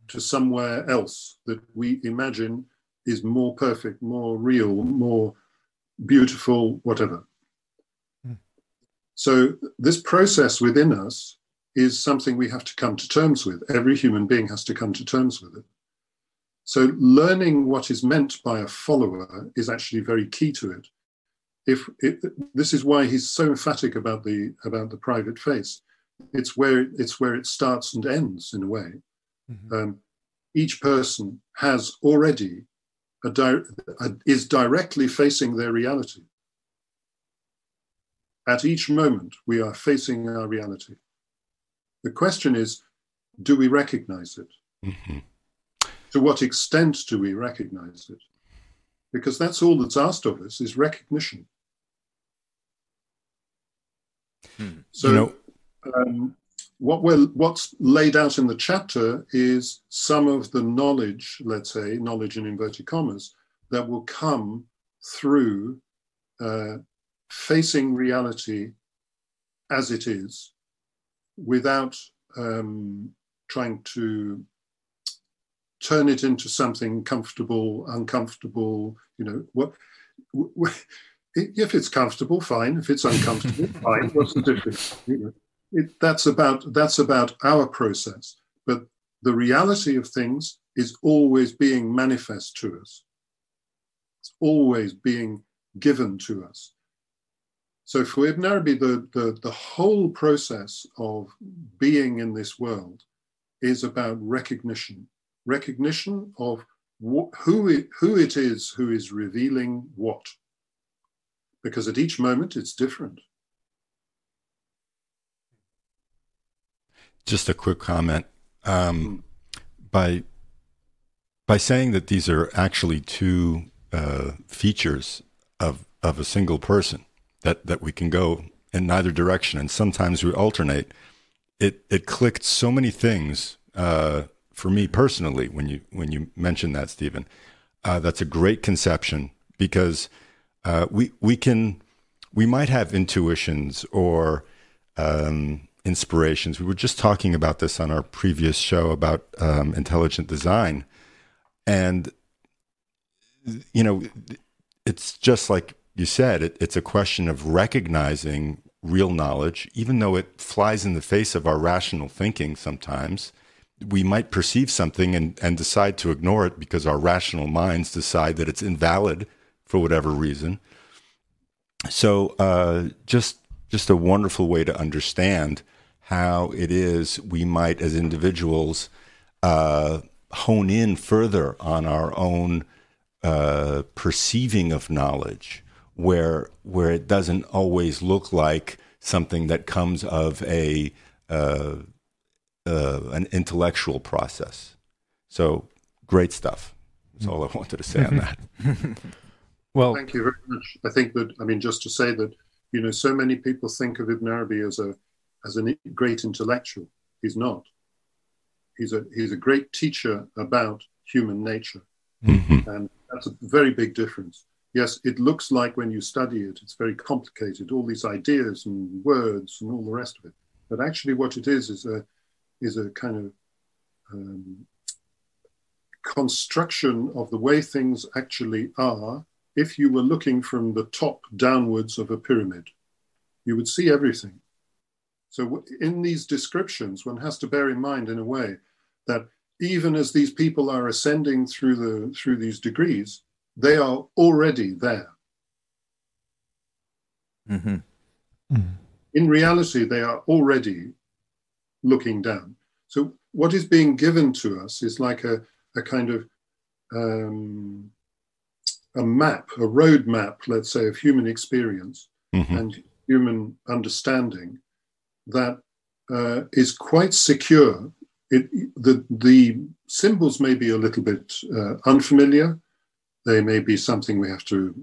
to somewhere else that we imagine is more perfect, more real, more beautiful, whatever. Mm. So, this process within us is something we have to come to terms with. Every human being has to come to terms with it. So, learning what is meant by a follower is actually very key to it. If it, this is why he's so emphatic about the about the private face, it's where it's where it starts and ends in a way. Mm-hmm. Um, each person has already a di- a, is directly facing their reality. At each moment, we are facing our reality. The question is, do we recognize it? Mm-hmm. To what extent do we recognize it? Because that's all that's asked of us is recognition. Hmm. So, you know, um, what we're, what's laid out in the chapter is some of the knowledge, let's say, knowledge in inverted commas, that will come through uh, facing reality as it is without um, trying to turn it into something comfortable, uncomfortable, you know, what. [laughs] if it's comfortable, fine. If it's uncomfortable, [laughs] fine. What's the difference? You know, it, that's about that's about our process. But the reality of things is always being manifest to us. It's always being given to us. So for Ibn Arabi, the, the, the whole process of being in this world is about recognition, recognition of wh- who, it, who it is who is revealing what. Because at each moment it's different. Just a quick comment. Um, by by saying that these are actually two uh, features of of a single person, that that we can go in neither direction, and sometimes we alternate. It it clicked so many things uh, for me personally when you when you mentioned that, Stephen. Uh, that's a great conception because uh, we we can we might have intuitions or um, inspirations. We were just talking about this on our previous show about um, intelligent design, and you know, it's just like you said. It, it's a question of recognizing real knowledge, even though it flies in the face of our rational thinking. Sometimes we might perceive something and, and decide to ignore it because our rational minds decide that it's invalid for whatever reason. So, uh, just just a wonderful way to understand how it is we might, as individuals, uh, hone in further on our own uh, perceiving of knowledge, where where it doesn't always look like something that comes of a uh, uh an intellectual process. So great stuff. That's all I wanted to say on that. [laughs] well, thank you very much. I think that I mean just to say that you know so many people think of Ibn Arabi as a as a great intellectual. He's not. He's a he's a great teacher about human nature, mm-hmm. and that's a very big difference. Yes, it looks like when you study it, it's very complicated, all these ideas and words and all the rest of it. But actually, what it is is a is a kind of um, construction of the way things actually are. If you were looking from the top downwards of a pyramid, you would see everything. So, in these descriptions, one has to bear in mind, in a way, that even as these people are ascending through the through these degrees, they are already there. Mm-hmm. Mm. In reality, they are already looking down. So, what is being given to us is like a, a kind of um, a map, a road map, let's say, of human experience mm-hmm. and human understanding that uh, is quite secure. It, the, the symbols may be a little bit uh, unfamiliar. They may be something we have to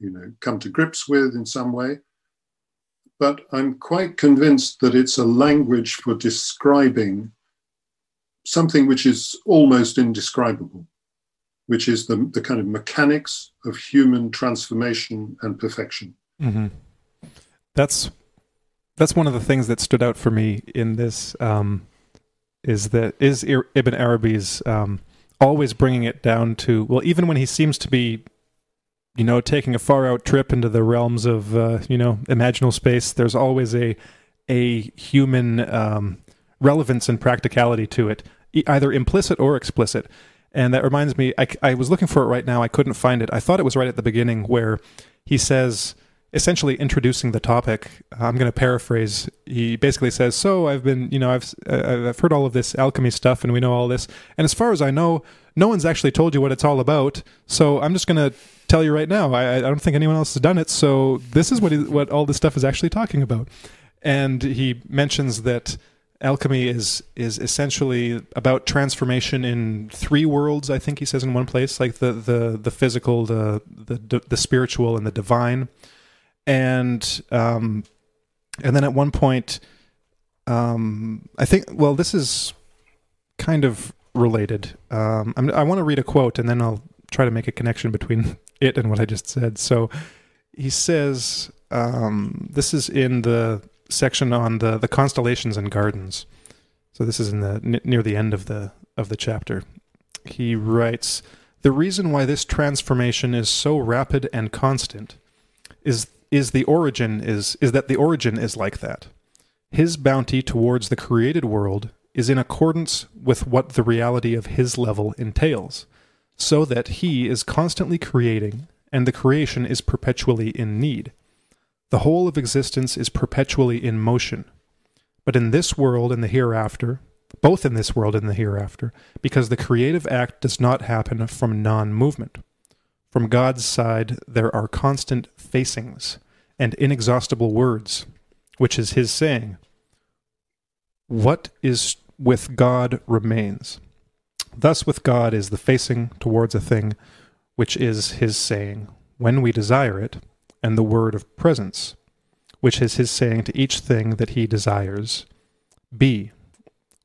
you know, come to grips with in some way. But I'm quite convinced that it's a language for describing something which is almost indescribable, which is the, the kind of mechanics of human transformation and perfection. Mm-hmm. That's that's one of the things that stood out for me in this. Um, is that is Ibn Arabi's um, always bringing it down to well, even when he seems to be, you know, taking a far out trip into the realms of uh, you know imaginal space. There's always a a human um, relevance and practicality to it, either implicit or explicit. And that reminds me, I, I was looking for it right now. I couldn't find it. I thought it was right at the beginning where he says essentially introducing the topic. I'm going to paraphrase. He basically says, "So I've been, you know, I've uh, I've heard all of this alchemy stuff, and we know all this. And as far as I know, no one's actually told you what it's all about. So I'm just going to tell you right now. I, I don't think anyone else has done it. So this is what he, what all this stuff is actually talking about." And he mentions that alchemy is is essentially about transformation in three worlds. I think he says in one place, like the the the physical, the the the spiritual, and the divine and um, and then at one point, um, I think well, this is kind of related. Um, i want to read a quote, and then I'll try to make a connection between [laughs] it and what I just said. So he says, um, "This is in the section on the the constellations and gardens." So this is in the n- near the end of the of the chapter. He writes, "The reason why this transformation is so rapid and constant is is the origin is is that the origin is like that. His bounty towards the created world is in accordance with what the reality of his level entails, so that he is constantly creating and the creation is perpetually in need. The whole of existence is perpetually in motion. But in this world and the hereafter, both in this world and the hereafter, because the creative act does not happen from non movement. From God's side, there are constant facings and inexhaustible words, which is his saying. What is with God remains. Thus, with God is the facing towards a thing, which is his saying, when we desire it, and the word of presence, which is his saying to each thing that he desires, be,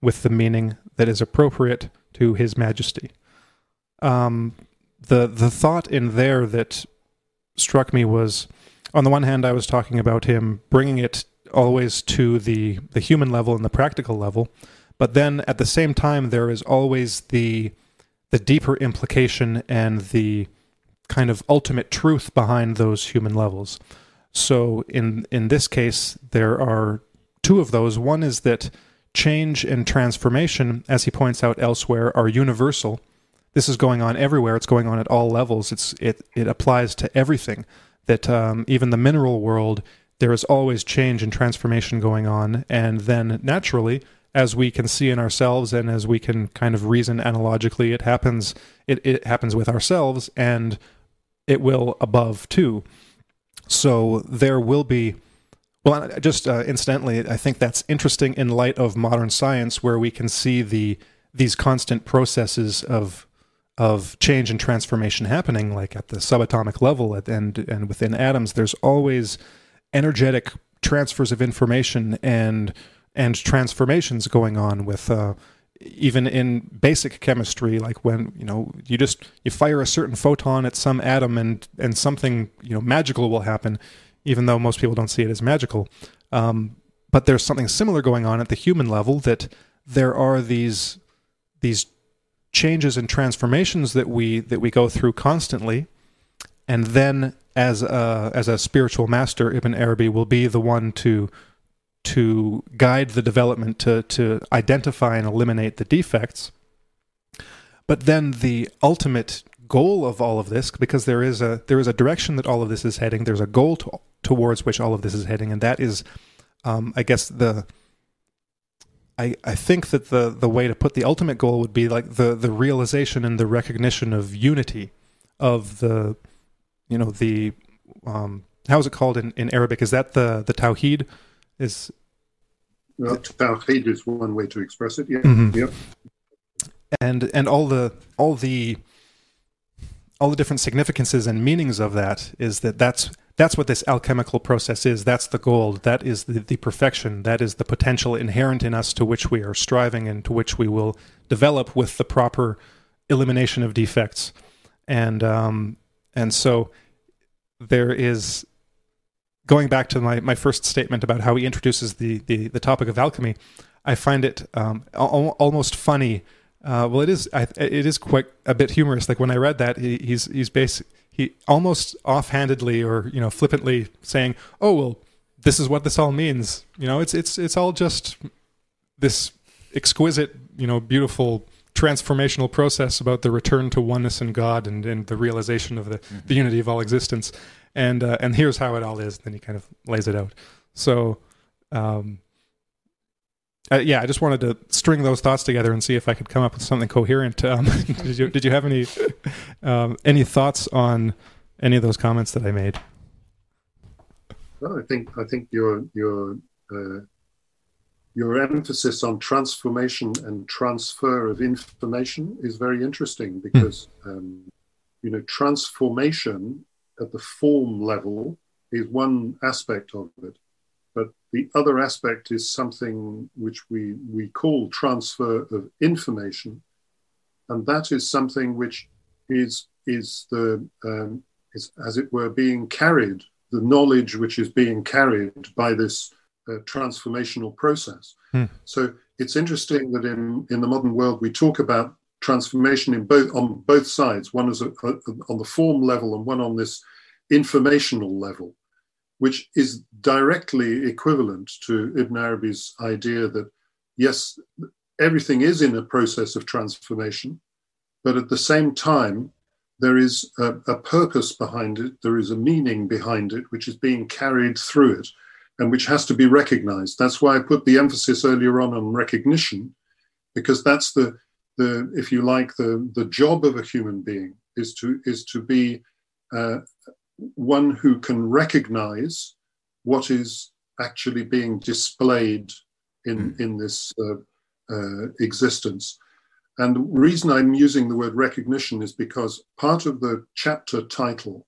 with the meaning that is appropriate to his majesty. Um, the the thought in there that struck me was on the one hand I was talking about him bringing it always to the the human level and the practical level but then at the same time there is always the the deeper implication and the kind of ultimate truth behind those human levels. So in in this case there are two of those. One is that change and transformation as he points out elsewhere are universal this is going on everywhere. It's going on at all levels. It's it it applies to everything. That um, even the mineral world, there is always change and transformation going on, and then naturally, as we can see in ourselves, and as we can kind of reason analogically, it happens. It it happens with ourselves, and it will above too. So there will be. Well, just uh, incidentally, I think that's interesting in light of modern science, where we can see the these constant processes of of change and transformation happening, like at the subatomic level and and within atoms, there's always energetic transfers of information and and transformations going on with uh, even in basic chemistry like when you know you just you fire a certain photon at some atom and and something you know magical will happen even though most people don't see it as magical. Um, but there's something similar going on at the human level that there are these these changes and transformations that we that we go through constantly, and then as a as a spiritual master, Ibn Arabi will be the one to to guide the development to to identify and eliminate the defects. But then the ultimate goal of all of this, because there is a there is a direction that all of this is heading. There's a goal to, towards which all of this is heading, and that is, um, I guess the I, I think that the, the way to put the ultimate goal would be like the, the realization and the recognition of unity of the you know the um, how is it called in, in Arabic? Is that the the tawhid? Is well, tawhid is one way to express it. Yeah. Mm-hmm. Yep. And and all the all the all the different significances and meanings of that is that that's that's what this alchemical process is. That's the gold. That is the, the perfection. That is the potential inherent in us to which we are striving and to which we will develop with the proper elimination of defects. And um, and so there is going back to my, my first statement about how he introduces the, the, the topic of alchemy. I find it um, al- almost funny uh, well, it is. I, it is quite a bit humorous. Like when I read that, he, he's he's basic. He almost offhandedly or you know flippantly saying, "Oh well, this is what this all means." You know, it's it's it's all just this exquisite, you know, beautiful transformational process about the return to oneness in God and, and the realization of the, mm-hmm. the unity of all existence. And uh, and here's how it all is. Then he kind of lays it out. So um, uh, yeah, I just wanted to string those thoughts together and see if I could come up with something coherent. [laughs] Um, did you did you have any um, any thoughts on any of those comments that I made? Well, I think I think your your uh, your emphasis on transformation and transfer of information is very interesting because mm. um, you know transformation at the form level is one aspect of it the other aspect is something which we, we call transfer of information. And that is something which is, is, the, um, is, as it were, being carried, the knowledge which is being carried by this uh, transformational process. Hmm. So it's interesting that in, in the modern world we talk about transformation in both on both sides. One is a, a, on the form level and one on this informational level which is directly equivalent to Ibn Arabi's idea that, yes, everything is in a process of transformation, but at the same time, there is a, a, purpose behind it, there is a meaning behind it, which is being carried through it and which has to be recognized. That's why I put the emphasis earlier on on recognition, because that's the, the if you like, the, the job of a human being is to, is to be uh, one who can recognize what is actually being displayed in, mm. in this uh, uh, existence. And the reason I'm using the word recognition is because part of the chapter title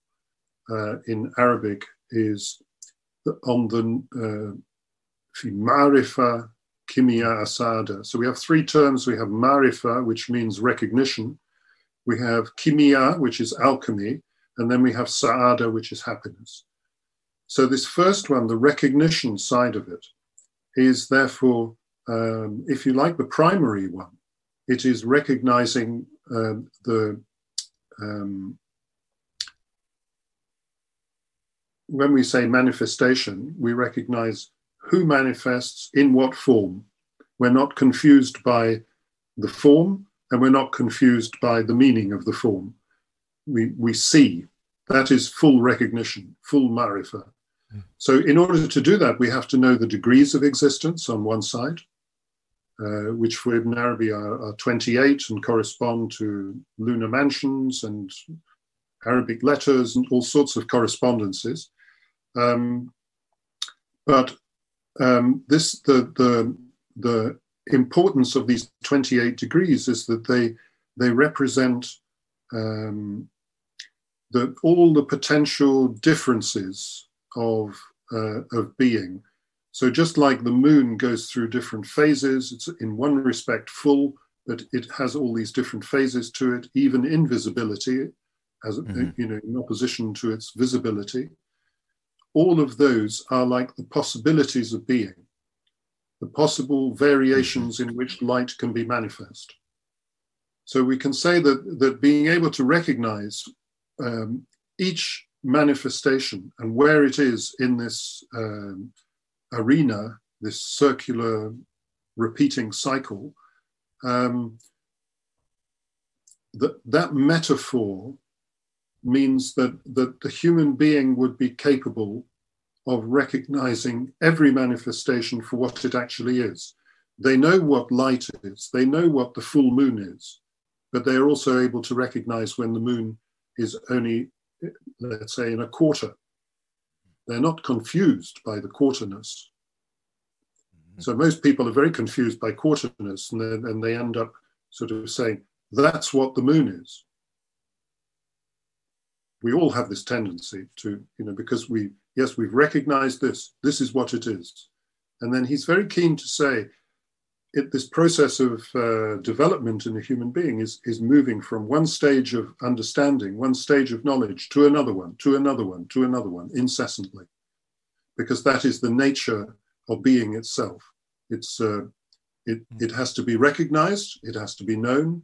uh, in Arabic is on the uh, marifa kimia asada. So we have three terms. We have marifa, which means recognition. We have kimia, which is alchemy, and then we have sa'ada, which is happiness. So, this first one, the recognition side of it, is therefore, um, if you like, the primary one. It is recognizing uh, the um, when we say manifestation, we recognize who manifests in what form. We're not confused by the form and we're not confused by the meaning of the form we, we see. That is full recognition, full marifa. Mm. So, in order to do that, we have to know the degrees of existence on one side, uh, which for Ibn Arabi are, are 28 and correspond to lunar mansions and Arabic letters and all sorts of correspondences. Um, but um, this the the the importance of these 28 degrees is that they they represent um, the, all the potential differences of, uh, of being. So, just like the moon goes through different phases, it's in one respect full, but it has all these different phases to it, even invisibility, as mm-hmm. you know, in opposition to its visibility. All of those are like the possibilities of being, the possible variations in which light can be manifest. So we can say that, that being able to recognize um, each manifestation and where it is in this um, arena, this circular repeating cycle, um, that, that metaphor means that, that the human being would be capable of recognizing every manifestation for what it actually is. They know what light is, they know what the full moon is, but they are also able to recognize when the moon is only, let's say, in a quarter. They're not confused by the quarterness. Mm-hmm. So most people are very confused by quarterness, and, then, and they end up sort of saying, that's what the moon is. we all have this tendency to, you know, because we, yes, we've recognized this, this is what it is. And then he's very keen to say, it, this process of uh, development in a human being is, is moving from one stage of understanding, one stage of knowledge, to another one, to another one, to another one, incessantly, because that is the nature of being itself. It's, uh, it, it has to be recognized, it has to be known,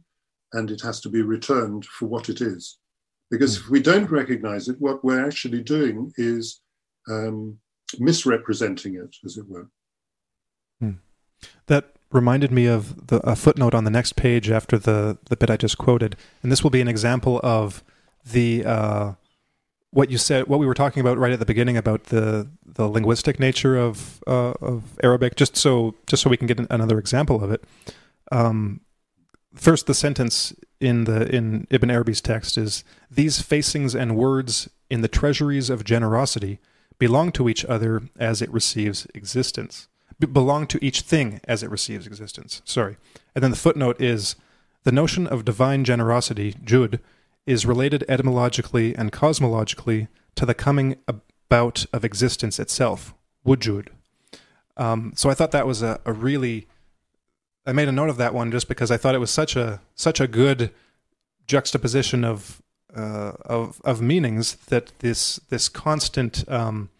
and it has to be returned for what it is. Because if we don't recognize it, what we're actually doing is um, misrepresenting it, as it were. Hmm. That reminded me of the, a footnote on the next page after the, the bit I just quoted. And this will be an example of the uh, what you said, what we were talking about right at the beginning about the the linguistic nature of uh, of Arabic. Just so just so we can get another example of it. Um, first, the sentence in the in Ibn Arabi's text is these facings and words in the treasuries of generosity belong to each other as it receives existence. Belong to each thing as it receives existence. Sorry, and then the footnote is the notion of divine generosity, Jud, is related etymologically and cosmologically to the coming about of existence itself, wujud. Um, so I thought that was a, a really I made a note of that one just because I thought it was such a such a good juxtaposition of uh, of of meanings that this this constant um,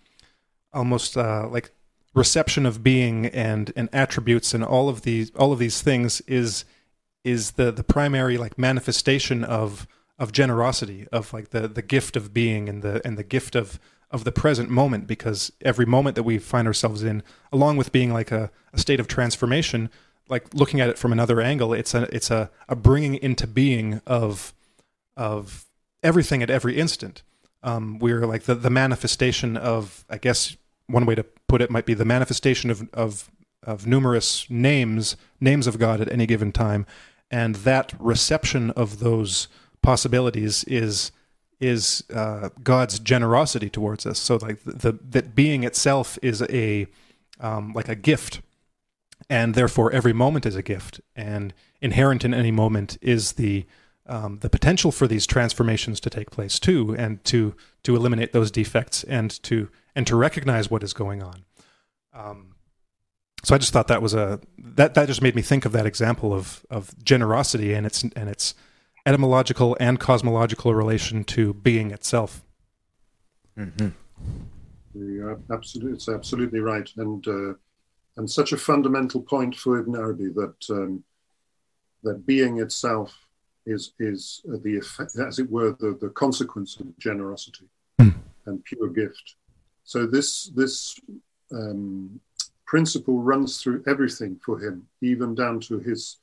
almost uh, like reception of being and and attributes and all of these all of these things is is the the primary like manifestation of of generosity of like the the gift of being and the and the gift of of the present moment because every moment that we find ourselves in along with being like a, a state of transformation like looking at it from another angle, it's a it's a, a bringing into being of of everything at every instant. Um, we're like the, the manifestation of, I guess one way to put it might be the manifestation of, of of numerous names, names of God at any given time, and that reception of those possibilities is is uh, God's generosity towards us. So like the, the that being itself is a um, like a gift and therefore every moment is a gift. And inherent in any moment is the um, the potential for these transformations to take place too, and to to eliminate those defects and to and to recognize what is going on. Um, so I just thought that was a that that just made me think of that example of of generosity and its and its etymological and cosmological relation to being itself. Mm-hmm. Yeah, absolutely, it's absolutely right, and uh, and such a fundamental point for Ibn Arabi that um, that being itself is is the effect, as it were, the, the consequence of generosity mm. and pure gift. So this this um, principle runs through everything for him, even down to his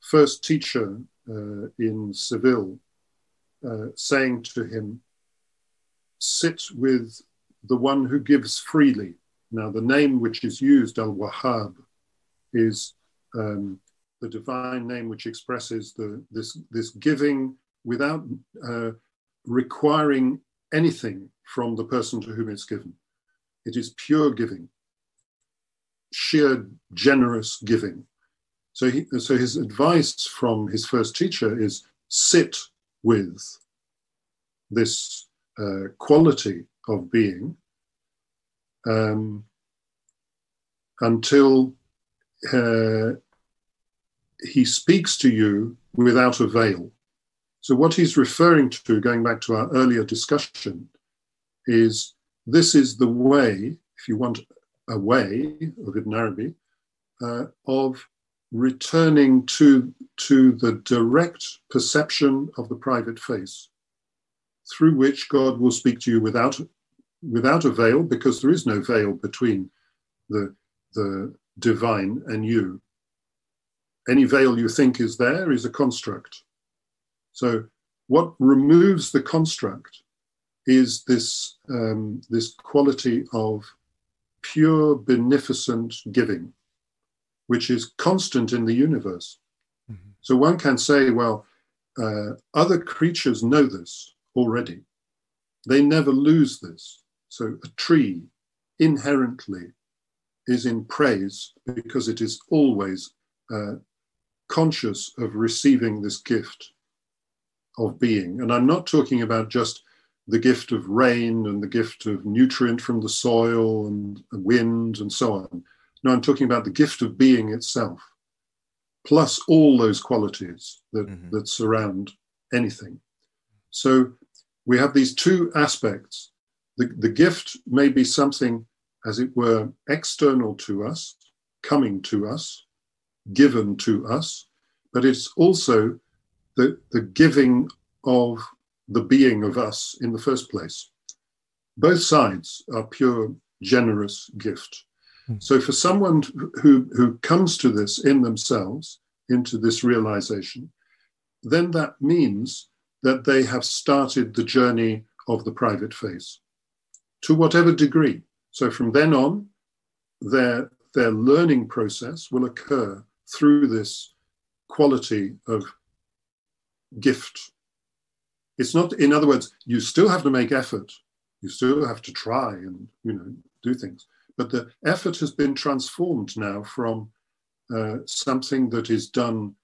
first teacher uh, in Seville, uh, saying to him, "Sit with the one who gives freely." Now, the name which is used, Al Wahhab, is um, the divine name which expresses the, this, this giving without uh, requiring anything from the person to whom it's given. It is pure giving, sheer generous giving. So, he, so his advice from his first teacher is sit with this uh, quality of being um, until uh, he speaks to you without a veil. So, what he's referring to, going back to our earlier discussion, is this is the way, if you want a way of Ibn Arabi, uh, of returning to, to the direct perception of the private face, through which God will speak to you without without a veil, because there is no veil between the, the divine and you. Any veil you think is there is a construct. So, what removes the construct is this, um, this quality of pure, beneficent giving, which is constant in the universe. Mm-hmm. So, one can say, well, uh, other creatures know this already. They never lose this. So a tree inherently is in praise because it is always uh, conscious of receiving this gift of being. And I'm not talking about just the gift of rain and the gift of nutrient from the soil and wind and so on. No, I'm talking about the gift of being itself, plus all those qualities that, mm-hmm. that surround anything. So we have these two aspects. The, the gift may be something, as it were, external to us, coming to us, given to us, but it's also the, the giving of the being of us in the first place. Both sides are pure, generous gift. Mm. So for someone who, who comes to this in themselves, into this realization, then that means that they have started the journey of the private face to whatever degree. So from then on, their, their learning process will occur through this quality of gift. It's not, in other words, you still have to make effort, you still have to try and you know do things, but the effort has been transformed now from uh, something that is done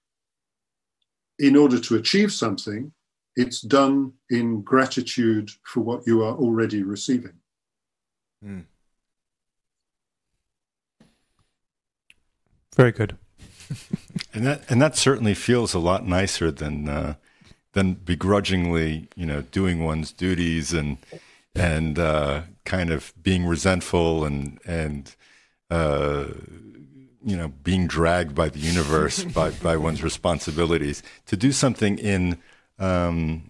in order to achieve something. It's done in gratitude for what you are already receiving. Mm. Very good. [laughs] and that and that certainly feels a lot nicer than uh, than begrudgingly, you know, doing one's duties and and uh, kind of being resentful and and uh, you know being dragged by the universe [laughs] by by one's responsibilities to do something in um,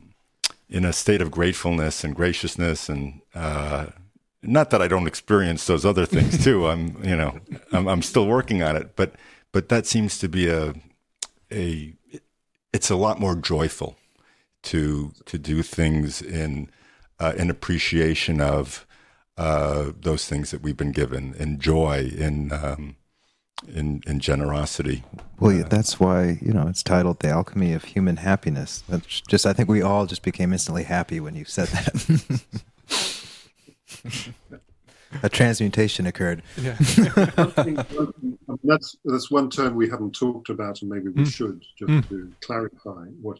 in a state of gratefulness and graciousness and uh, not that I don't experience those other things too. [laughs] I'm you know I'm, I'm still working on it, but but that seems to be a a it's a lot more joyful to to do things in uh, in appreciation of uh, those things that we've been given, in joy, in um, in in generosity. Well, yeah, that's why you know it's titled "The Alchemy of Human Happiness." That's just I think we all just became instantly happy when you said that. [laughs] a transmutation occurred. Yeah. [laughs] that's that's one term we haven't talked about, and maybe we mm. should just mm. to clarify what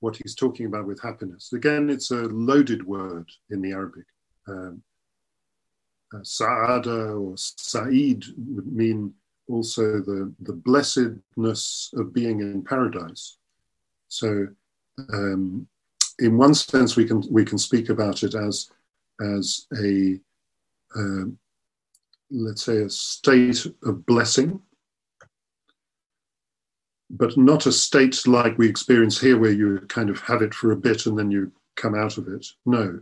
what he's talking about with happiness. Again, it's a loaded word in the Arabic. Um, uh, Sa'ada or Sa'id would mean also the, the blessedness of being in paradise. So, um, in one sense, we can we can speak about it as as a uh, let's say a state of blessing, but not a state like we experience here, where you kind of have it for a bit and then you come out of it. No,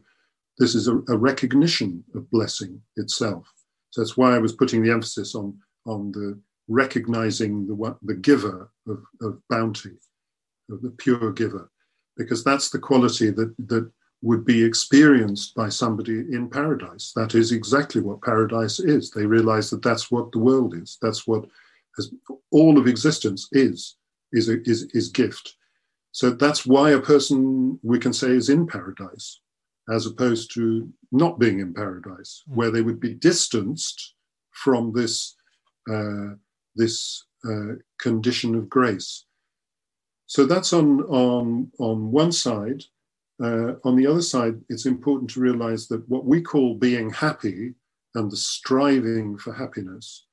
this is a, a recognition of blessing itself. So that's why I was putting the emphasis on on the recognizing the the giver of, of bounty, of the pure giver, because that's the quality that that would be experienced by somebody in paradise. That is exactly what paradise is. They realize that that's what the world is. That's what has, all of existence is, is, a, is, is gift. So that's why a person we can say is in paradise, as opposed to not being in paradise, mm. where they would be distanced from this, uh, this uh, condition of grace. So that's on, on, on one side. Uh, on the other side, it's important to realize that what we call being happy and the striving for happiness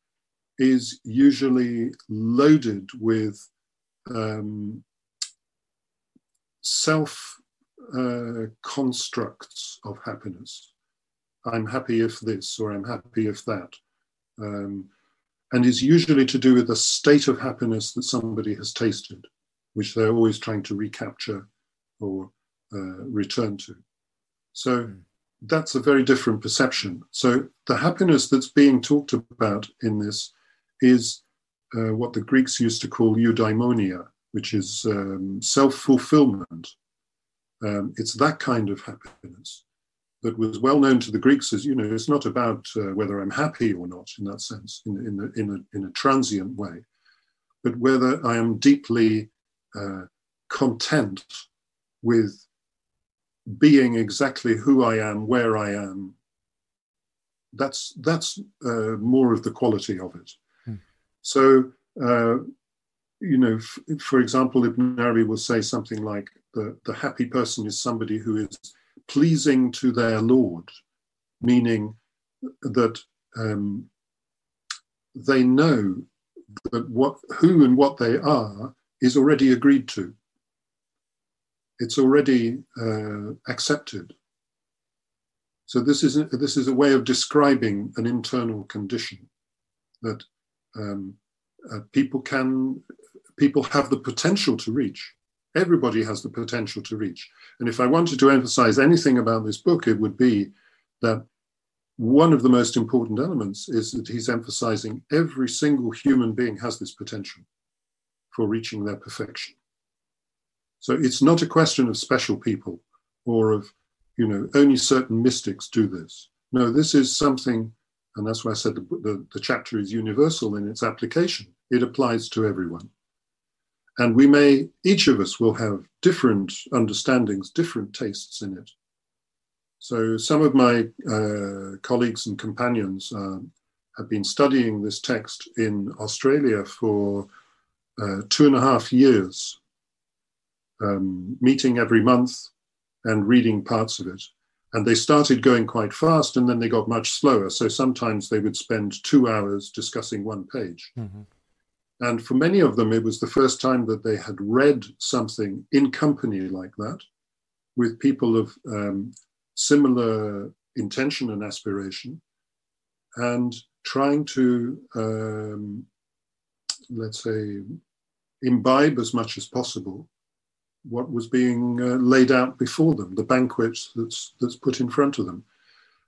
is usually loaded with um, self uh, constructs of happiness. I'm happy if this, or I'm happy if that. Um, and is usually to do with a state of happiness that somebody has tasted, which they're always trying to recapture or uh, return to. So mm. that's a very different perception. So the happiness that's being talked about in this is uh, what the Greeks used to call eudaimonia, which is um, self fulfillment. Um, it's that kind of happiness that was well known to the Greeks as, you know, it's not about uh, whether I'm happy or not in that sense, in, in, a, in, a, in a transient way, but whether I am deeply uh, content with being exactly who I am, where I am, that's that's uh, more of the quality of it. So, uh, you know, f- for example, Ibn Arabi will say something like the, the happy person is somebody who is pleasing to their Lord, meaning that um, they know that what who and what they are is already agreed to. It's already uh, accepted. So this is this is a way of describing an internal condition that um, uh, people can people have the potential to reach. Everybody has the potential to reach. And if I wanted to emphasize anything about this book, it would be that one of the most important elements is that he's emphasizing every single human being has this potential for reaching their perfection. So it's not a question of special people or of, you know, only certain mystics do this. No, this is something, and that's why I said the, the, the chapter is universal in its application. It applies to everyone. And we may, each of us will have different understandings, different tastes in it. So some of my uh, colleagues and companions uh, have been studying this text in Australia for uh, two and a half years, um, meeting every month and reading parts of it. And they started going quite fast and then they got much slower. So sometimes they would spend two hours discussing one page. Mm-hmm. And for many of them, it was the first time that they had read something in company like that with people of um, similar intention and aspiration, and trying to, um, let's say, imbibe as much as possible what was being uh, laid out before them, the banquet that's, that's put in front of them.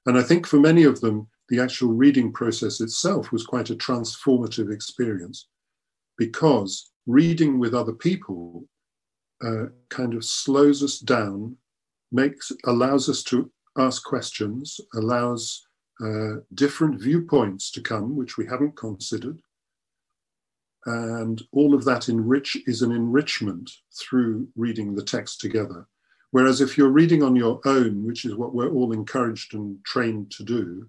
And I think for many of them, the actual reading process itself was quite a transformative experience because reading with other people uh, kind of slows us down makes allows us to ask questions, allows uh, different viewpoints to come, which we haven't considered. And all of that enrich is an enrichment through reading the text together. Whereas if you're reading on your own, which is what we're all encouraged and trained to do,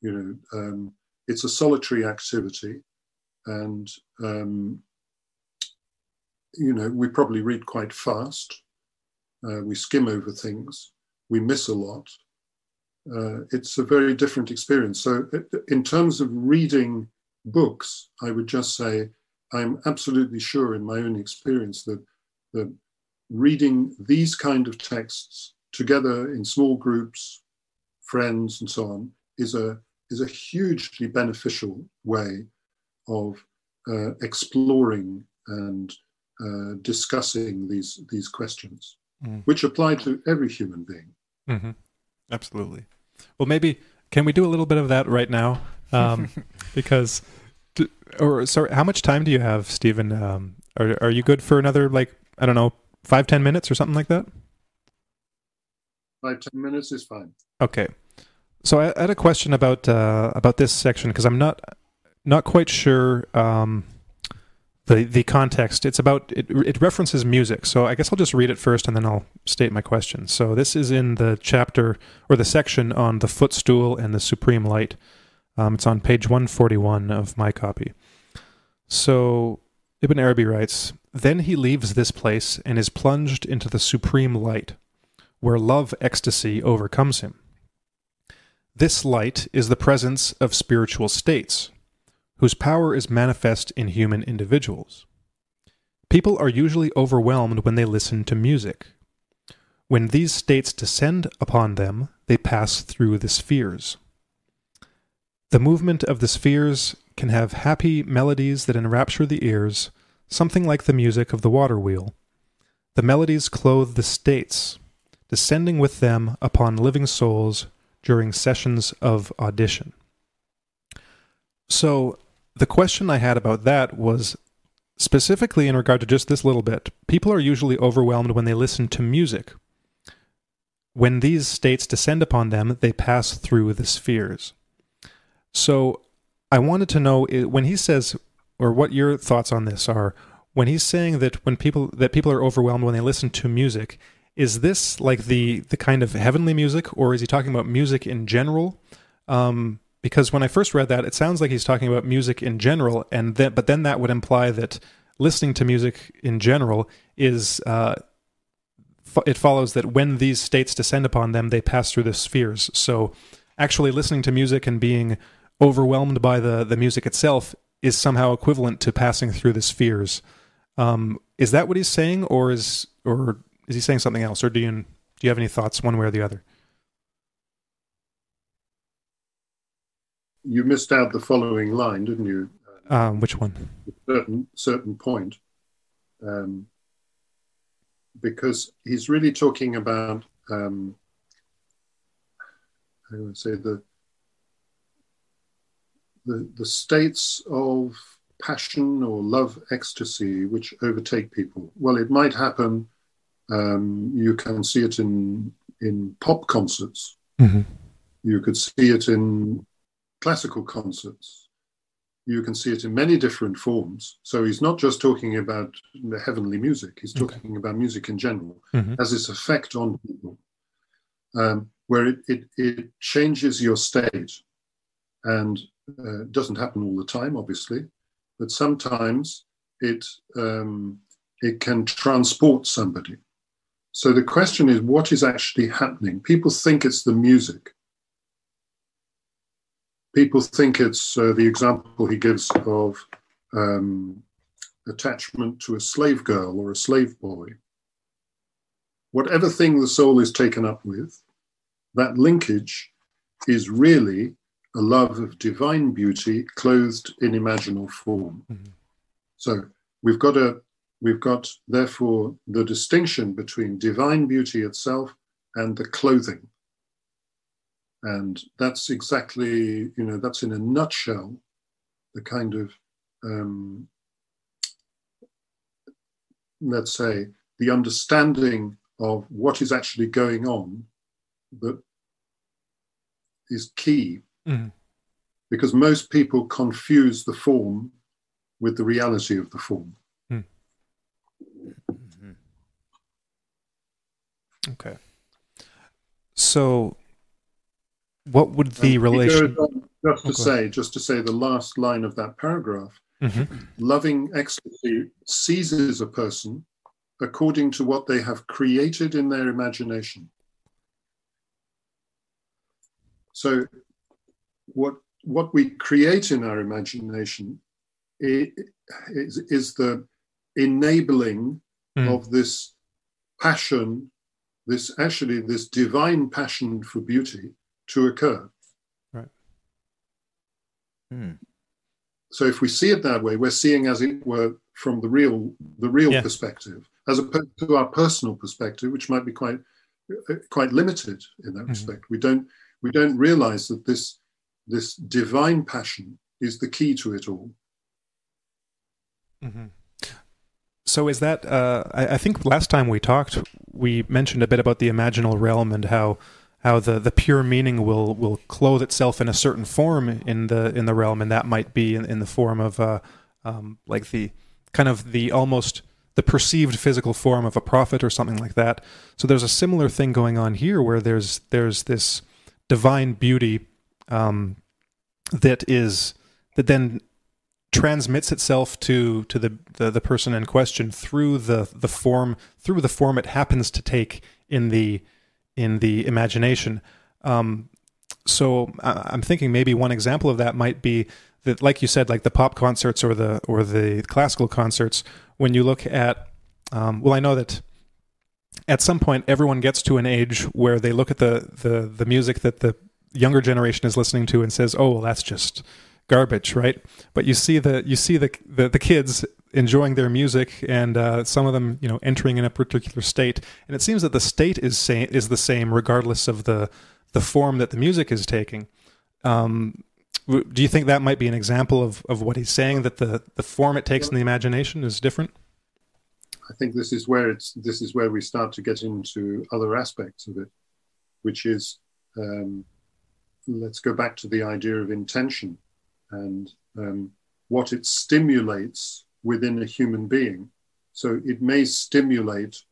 you know, um, it's a solitary activity, and um, you know we probably read quite fast uh, we skim over things, we miss a lot. Uh, it's a very different experience. So, in terms of reading books, I would just say I'm absolutely sure in my own experience that, that reading these kind of texts together in small groups, friends, and so on is a is a hugely beneficial way of uh, exploring and uh, discussing these these questions mm. which apply to every human being. Mm-hmm. Absolutely. Well, maybe can we do a little bit of that right now? Um, [laughs] because, or sorry, how much time do you have, Stephen? Um, are are you good for another like I don't know five ten minutes or something like that? Five ten minutes is fine. Okay. So I, I had a question about uh, about this section because I'm not not quite sure. Um, the the context. It's about it, it references music. So I guess I'll just read it first and then I'll state my question. So this is in the chapter or the section on the footstool and the supreme light. Um, it's on page 141 of my copy. So Ibn Arabi writes, Then he leaves this place and is plunged into the supreme light, where love ecstasy overcomes him. This light is the presence of spiritual states, whose power is manifest in human individuals. People are usually overwhelmed when they listen to music. When these states descend upon them, they pass through the spheres. The movement of the spheres can have happy melodies that enrapture the ears, something like the music of the water wheel. The melodies clothe the states, descending with them upon living souls during sessions of audition. So, the question I had about that was specifically in regard to just this little bit. People are usually overwhelmed when they listen to music. When these states descend upon them, they pass through the spheres. So I wanted to know when he says, or what your thoughts on this are, when he's saying that when people that people are overwhelmed when they listen to music, is this like the the kind of heavenly music, or is he talking about music in general? Um, because when I first read that, it sounds like he's talking about music in general, and then but then that would imply that listening to music in general is uh, it follows that when these states descend upon them, they pass through the spheres. So, actually listening to music and being overwhelmed by the the music itself is somehow equivalent to passing through the spheres. Um, is that what he's saying, or is or is he saying something else, or do you do you have any thoughts one way or the other? You missed out the following line, didn't you? Um, which one? A certain certain point, um, because he's really talking about um, I would say the the the states of passion or love ecstasy which overtake people. Well, it might happen. Um, you can see it in in pop concerts. Mm-hmm. You could see it in classical concerts. You can see it in many different forms. So he's not just talking about the heavenly music. He's talking okay. about music in general mm-hmm. as its effect on people, um, where it, it, it changes your state and uh, doesn't happen all the time, obviously, but sometimes it um, it can transport somebody. So the question is, what is actually happening? People think it's the music. People think it's uh, the example he gives of um, attachment to a slave girl or a slave boy. Whatever thing the soul is taken up with, that linkage is really a love of divine beauty clothed in imaginal form. Mm-hmm. So we've got a we've got therefore the distinction between divine beauty itself and the clothing. And that's exactly, you know, that's in a nutshell the kind of um, let's say the understanding of what is actually going on that is key Mm. Because most people confuse the form with the reality of the form. Mm. Mm-hmm. Okay. So, what would the and relation? Just to say, just to say, the last line of that paragraph: mm-hmm. loving ecstasy seizes a person according to what they have created in their imagination. So what what we create in our imagination is, is the enabling mm. of this passion, this actually this divine passion for beauty to occur. Right. Mm. So if we see it that way, we're seeing, as it were, from the real the real yeah. perspective, as opposed to our personal perspective, which might be quite quite limited in that mm-hmm. respect. We don't we don't realize that this this divine passion is the key to it all. Mm-hmm. So is that? Uh, I, I, think last time we talked, we mentioned a bit about the imaginal realm and how how the, the pure meaning will will clothe itself in a certain form in the in the realm, and that might be in, in the form of uh, um, like the kind of the almost the perceived physical form of a prophet or something like that. So there's a similar thing going on here, where there's there's this divine beauty um, that is that then transmits itself to to the, the, the person in question through the the form through the form it happens to take in the in the imagination. Um, so I'm thinking maybe one example of that might be that, like you said, like the pop concerts or the or the classical concerts. When you look at, um, well, I know that at some point everyone gets to an age where they look at the the the music that the younger generation is listening to and says, "Oh, well, that's just garbage," right? But you see the you see the the, the kids enjoying their music and uh, some of them, you know, entering in a particular state, and it seems that the state is sa- is the same regardless of the the form that the music is taking. Um, do you think that might be an example of, of what he's saying that the, the form it takes in the imagination is different? I think this is where it's this is where we start to get into other aspects of it, which is um, let's go back to the idea of intention and um, what it stimulates within a human being. So it may stimulate,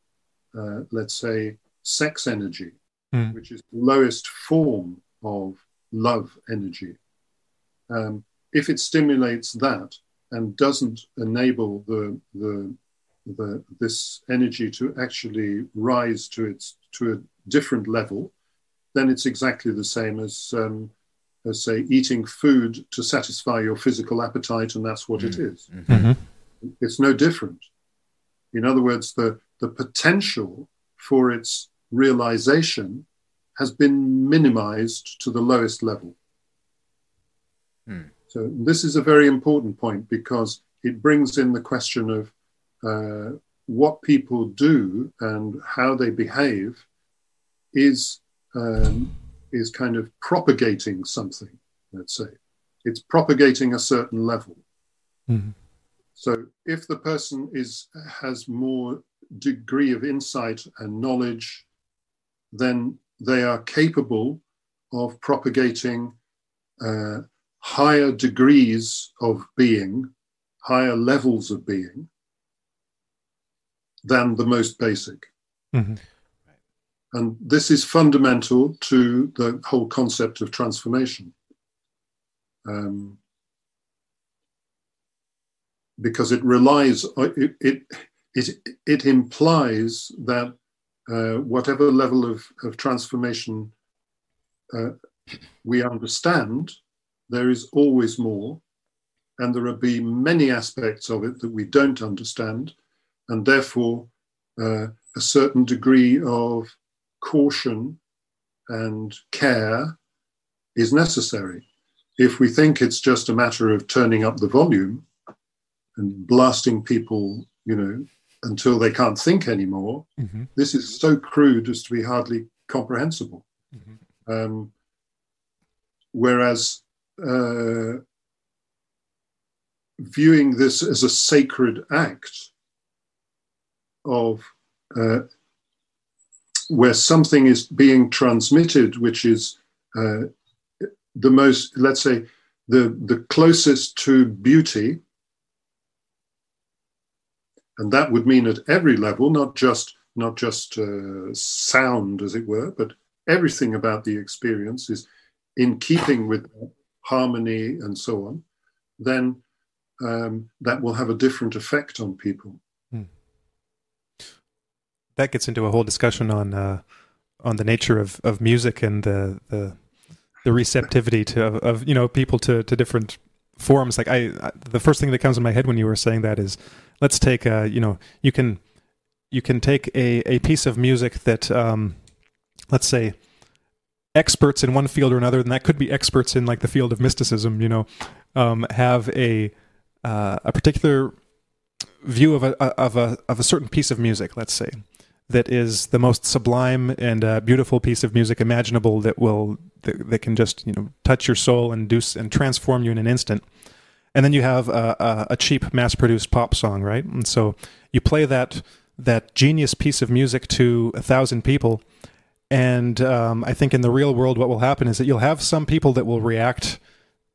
uh, let's say, sex energy, mm. which is the lowest form of love energy. Um, if it stimulates that and doesn't enable the, the, the, this energy to actually rise to its to a different level, then it's exactly the same as um, as say eating food to satisfy your physical appetite, and that's what mm-hmm. it is. Mm-hmm. It's no different. In other words, the the potential for its realization has been minimized to the lowest level. Mm. So this is a very important point because it brings in the question of uh, what people do and how they behave is um, is kind of propagating something. Let's say it's propagating a certain level. Mm-hmm. So if the person is has more degree of insight and knowledge, then they are capable of propagating uh, higher degrees of being, higher levels of being than the most basic. Mm-hmm. And this is fundamental to the whole concept of transformation. Um, because it relies, it, it, it, it implies that uh, whatever level of, of transformation uh, we understand, there is always more. And there will be many aspects of it that we don't understand. And therefore, uh, a certain degree of caution and care is necessary. If we think it's just a matter of turning up the volume and blasting people, you know, until they can't think anymore, mm-hmm. this is so crude as to be hardly comprehensible. Mm-hmm. Um, whereas uh, viewing this as a sacred act of uh, where something is being transmitted, which is uh, the most, let's say, the, the closest to beauty. And that would mean at every level, not just not just uh, sound, as it were, but everything about the experience is in keeping with harmony and so on. Then um, that will have a different effect on people that gets into a whole discussion on uh, on the nature of, of music and the, the the receptivity to of, of, you know people to, to different forms. Like I, I, the first thing that comes in my head when you were saying that is, let's take uh, you know you can you can take a, a piece of music that um, let's say experts in one field or another, and that could be experts in like the field of mysticism. You know, um, have a uh, a particular view of a of a of a certain piece of music. Let's say, that is the most sublime and uh, beautiful piece of music imaginable that will that, that, can just you know touch your soul and do and transform you in an instant. And then you have a, a, cheap mass-produced pop song, right? And so you play that that genius piece of music to a thousand people, and um, I think in the real world, what will happen is that you'll have some people that will react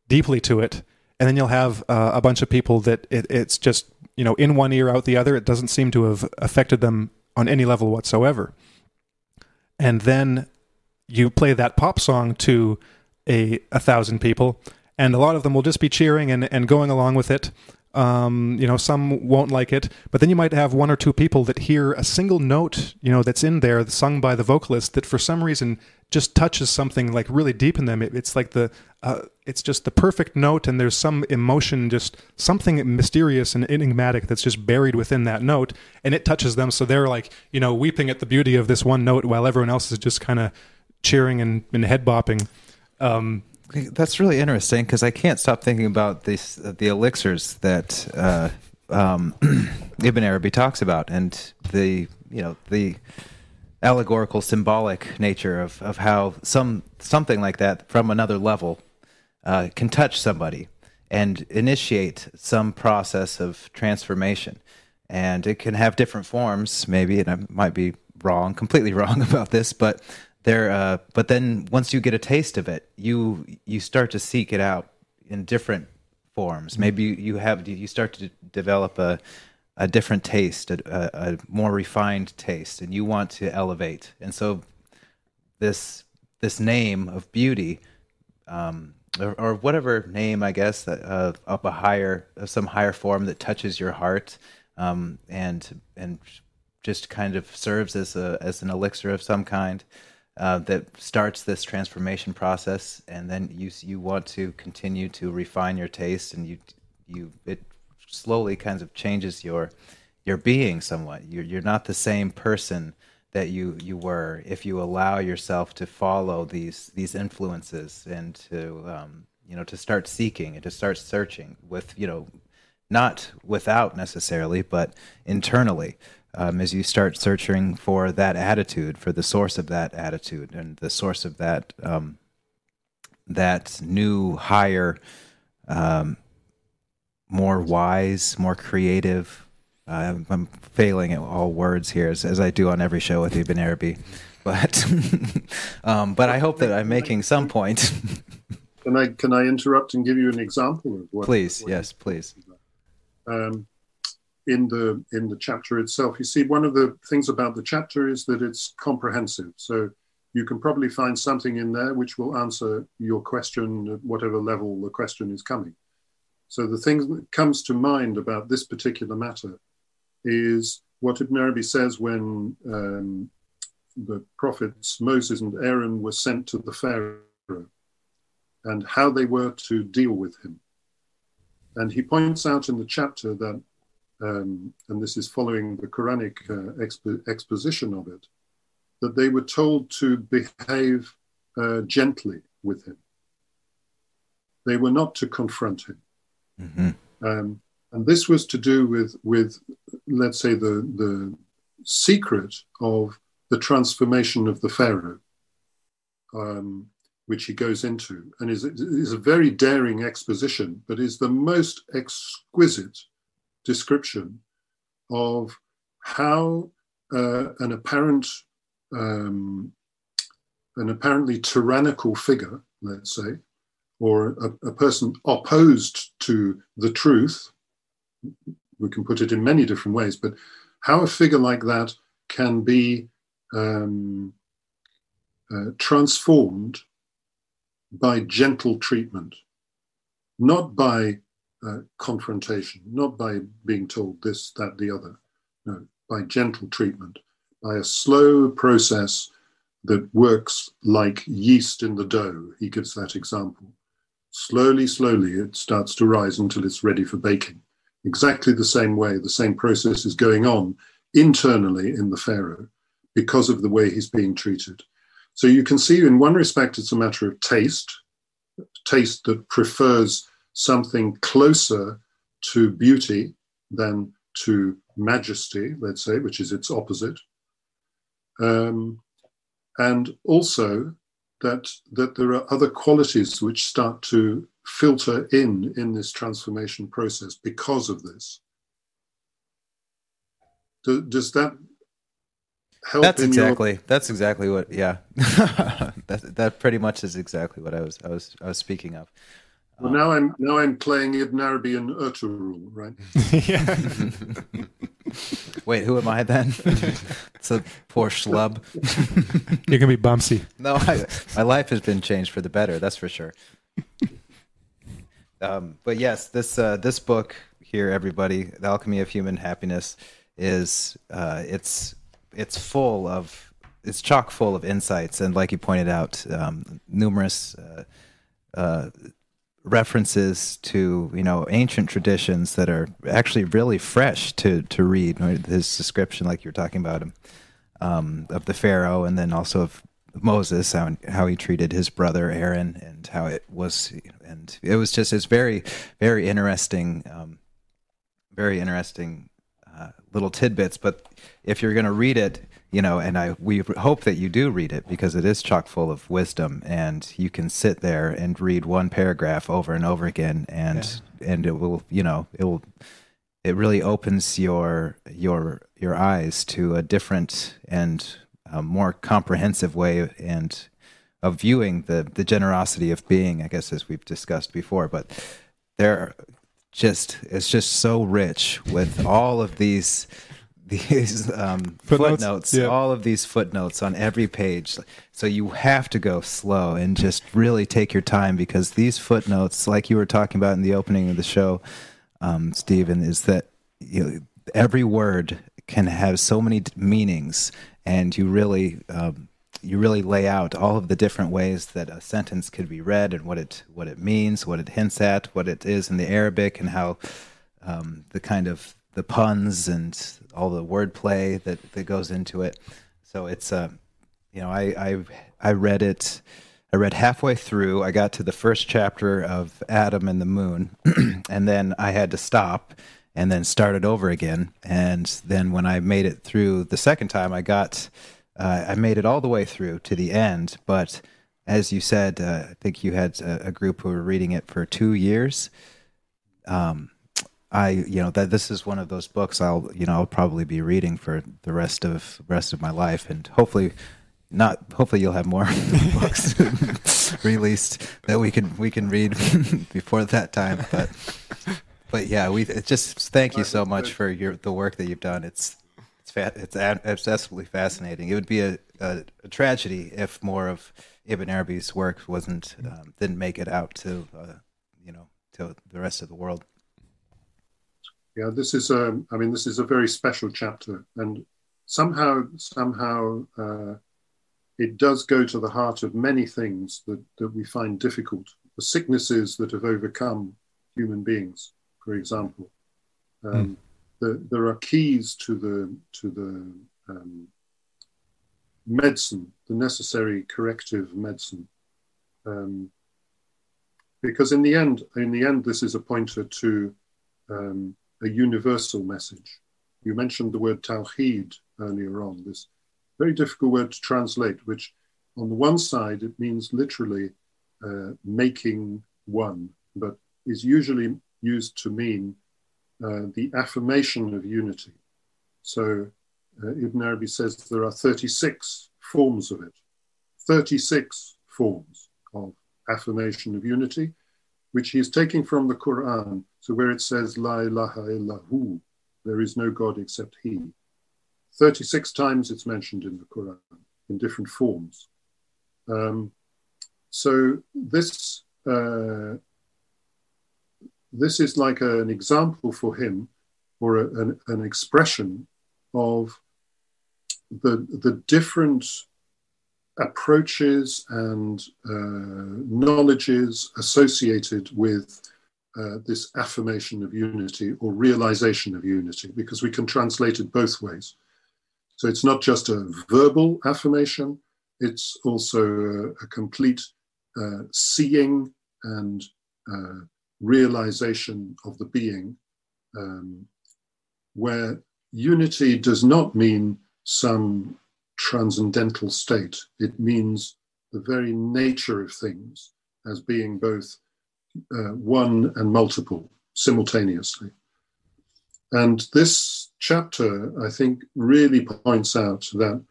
deeply to it, and then you'll have uh, a bunch of people that it, it's just you know in one ear out the other. It doesn't seem to have affected them on any level whatsoever. And then you play that pop song to a, a thousand people, and a lot of them will just be cheering and, and going along with it. Um, you know, some won't like it, but then you might have one or two people that hear a single note, you know, that's in there, sung by the vocalist, that for some reason just touches something like really deep in them. It, it's like the, uh, it's just the perfect note, and there's some emotion, just something mysterious and enigmatic that's just buried within that note, and it touches them. So they're like, you know, weeping at the beauty of this one note, while everyone else is just kind of cheering and, and head bopping. Um, that's really interesting because I can't stop thinking about these uh, the elixirs that uh, um, [clears throat] Ibn Arabi talks about, and the you know the allegorical, symbolic nature of, of how some something like that from another level uh, can touch somebody and initiate some process of transformation, and it can have different forms. Maybe, and I might be wrong, completely [laughs] wrong about this, but there uh, but then once you get a taste of it you you start to seek it out in different forms. Maybe you, you have you start to develop a a different taste a, a, a, more refined taste and you want to elevate. And so this this name of beauty um, or, or, whatever name i guess uh, up a higher of some higher form that touches your heart um, and and just kind of serves as a as an elixir of some kind uh, that starts this transformation process, and then you you want to continue to refine your taste, and you you it slowly kind of changes your your being somewhat. You're you're not the same person that you you were if you allow yourself to follow these these influences and to um, you know to start seeking and to start searching with you know not without necessarily but internally um, as you start searching for that attitude for the source of that attitude and the source of that um, that new higher um, more wise more creative uh, I'm failing at all words here as, as I do on every show with Ibn Arabi [laughs] but [laughs] um, but I hope that I'm making some point Can I can I interrupt and give you an example of what? Please, what yes, please. Um, in the in the chapter itself, you see one of the things about the chapter is that it's comprehensive. So you can probably find something in there which will answer your question at whatever level the question is coming. So the thing that comes to mind about this particular matter is what Ibn Arabi says when um, the prophets Moses and Aaron were sent to the Pharaoh and how they were to deal with him. And he points out in the chapter that, um, and this is following the Quranic uh, expo- exposition of it, that they were told to behave uh, gently with him. They were not to confront him. Mm-hmm. Um, and this was to do with, with let's say, the, the secret of the transformation of the Pharaoh. Um, which he goes into, and is, is a very daring exposition, but is the most exquisite description of how uh, an apparent, um, an apparently tyrannical figure, let's say, or a, a, person opposed to the truth, we can put it in many different ways, but how a figure like that can be um, uh, transformed by gentle treatment, not by confrontation, not by being told this, that, the other. No, by gentle treatment, by a slow process that works like yeast in the dough. He gives that example. Slowly, slowly, it starts to rise until it's ready for baking. Exactly the same way, the same process is going on internally in the Pharaoh because of the way he's being treated. So you can see, in one respect, it's a matter of taste, taste that prefers something closer to beauty than to majesty, let's say, which is its opposite. Um, and also that, that there are other qualities which start to filter in in this transformation process because of this. Do, does that help that's exactly your... that's exactly what yeah [laughs] that that pretty much is exactly what i was i was i was speaking of well now i'm now i'm playing ibn arabi and ertugrul right? [laughs] Yeah. [laughs] Wait who am i then? [laughs] It's a poor schlub. You're gonna be bumpsy. No I, my life has been changed for the better that's for sure. Um, but yes this uh, this book here everybody the alchemy of human happiness is uh, it's it's full of it's chock full of insights and like you pointed out um, numerous uh, uh, references to you know ancient traditions that are actually really fresh to to read his description like you're talking about him um, of the pharaoh and then also of Moses how how he treated his brother Aaron and how it was and it was just it's very very interesting um, very interesting uh, little tidbits. But if you're going to read it, you know, and I we hope that you do read it because it is chock full of wisdom, and you can sit there and read one paragraph over and over again, and yeah. and it will, you know, it will. It really opens your your your eyes to a different and a more comprehensive way and of viewing the the generosity of being. I guess as we've discussed before, but there just it's just so rich with all of these these um, footnotes, footnotes yeah. all of these footnotes on every page. So you have to go slow and just really take your time because these footnotes, like you were talking about in the opening of the show, um, Stephen, is that you know, every word can have so many meanings, and you really um, you really lay out all of the different ways that a sentence could be read and what it what it means, what it hints at, what it is in the Arabic, and how um, the kind of the puns and all the wordplay that that goes into it. So it's uh, you know I I I read it. I read halfway through. I got to the first chapter of Adam and the Moon, [clears throat] and then I had to stop and then start it over again. And then when I made it through the second time, I got uh, I made it all the way through to the end. But as you said, uh, I think you had a, a, group who were reading it for two years. Um, I, you know, that this is one of those books I'll, you know, I'll probably be reading for the rest of rest of my life, and hopefully, not. Hopefully, you'll have more [laughs] books [laughs] released that we can we can read [laughs] before that time. But, but yeah, we just thank you so much for your the work that you've done. It's fa- it's absolutely fascinating. It would be a, a, a, tragedy if more of Ibn Arabi's work wasn't um, didn't make it out to uh, you know to the rest of the world. Yeah, this is a. I mean, this is a very special chapter, and somehow somehow uh, it does go to the heart of many things that that we find difficult. The sicknesses that have overcome human beings, for example. Um, mm the, there are keys to the to the um, medicine, the necessary corrective medicine, um, because in the end, in the end, this is a pointer to um, a universal message. You mentioned the word tawheed earlier on. This very difficult word to translate, which on the one side it means literally uh, making one, but is usually used to mean uh, the affirmation of unity. So uh, Ibn Arabi says there are 36 forms of it, 36 forms of affirmation of unity, which he is taking from the Quran. So where it says, La ilaha illahu, there is no God except He. 36 times it's mentioned in the Quran in different forms. Um, so this uh, this is like a, an example for him or a, an, an, expression of the, the different approaches and uh, knowledges associated with uh, this affirmation of unity or realization of unity, because we can translate it both ways. So it's not just a verbal affirmation, it's also a, a complete uh, seeing and uh, realization of the being, um, where unity does not mean some transcendental state. It means the very nature of things as being both uh, one and multiple simultaneously. And this chapter, I think, really points out that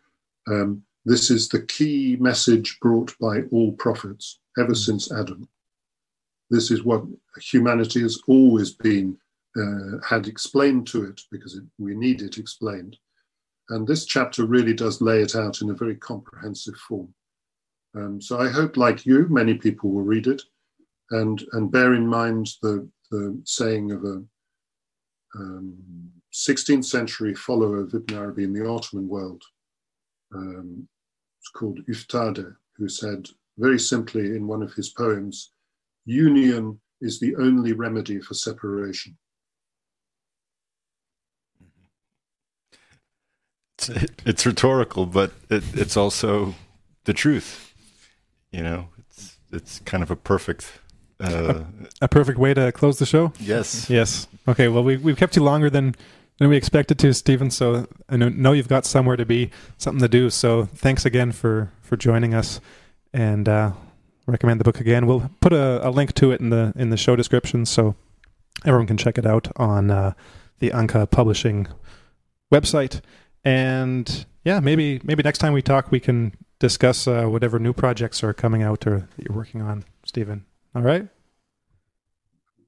um, this is the key message brought by all prophets ever mm. since Adam. This is what humanity has always been uh, had explained to it because it, we need it explained. And this chapter really does lay it out in a very comprehensive form. Um, so I hope, like you, many people will read it and, and bear in mind the, the saying of a um, 16th century follower of Ibn Arabi in the Ottoman world. Um, it's called Üftade, who said very simply in one of his poems, union is the only remedy for separation. It's, it's rhetorical, but it, it's also the truth. You know, it's it's kind of a perfect uh, a, perfect way to close the show. Yes. Yes. Okay. Well, we we've kept you longer than than we expected to, Stephen. So I know, know you've got somewhere to be, something to do. So thanks again for for joining us, and uh, recommend the book again. We'll put a, a, link to it in the in the show description so everyone can check it out on uh, the Anqa Publishing website. And yeah, maybe maybe next time we talk, we can discuss uh, whatever new projects are coming out or that you're working on, Stephen. All right.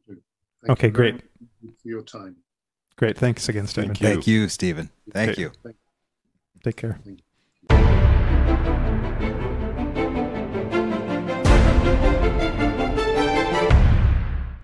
Thank okay, great. For your time. Great. Thanks again, Stephen. Thank you, Thank you Stephen. Thank okay. you. Take care. Thank you.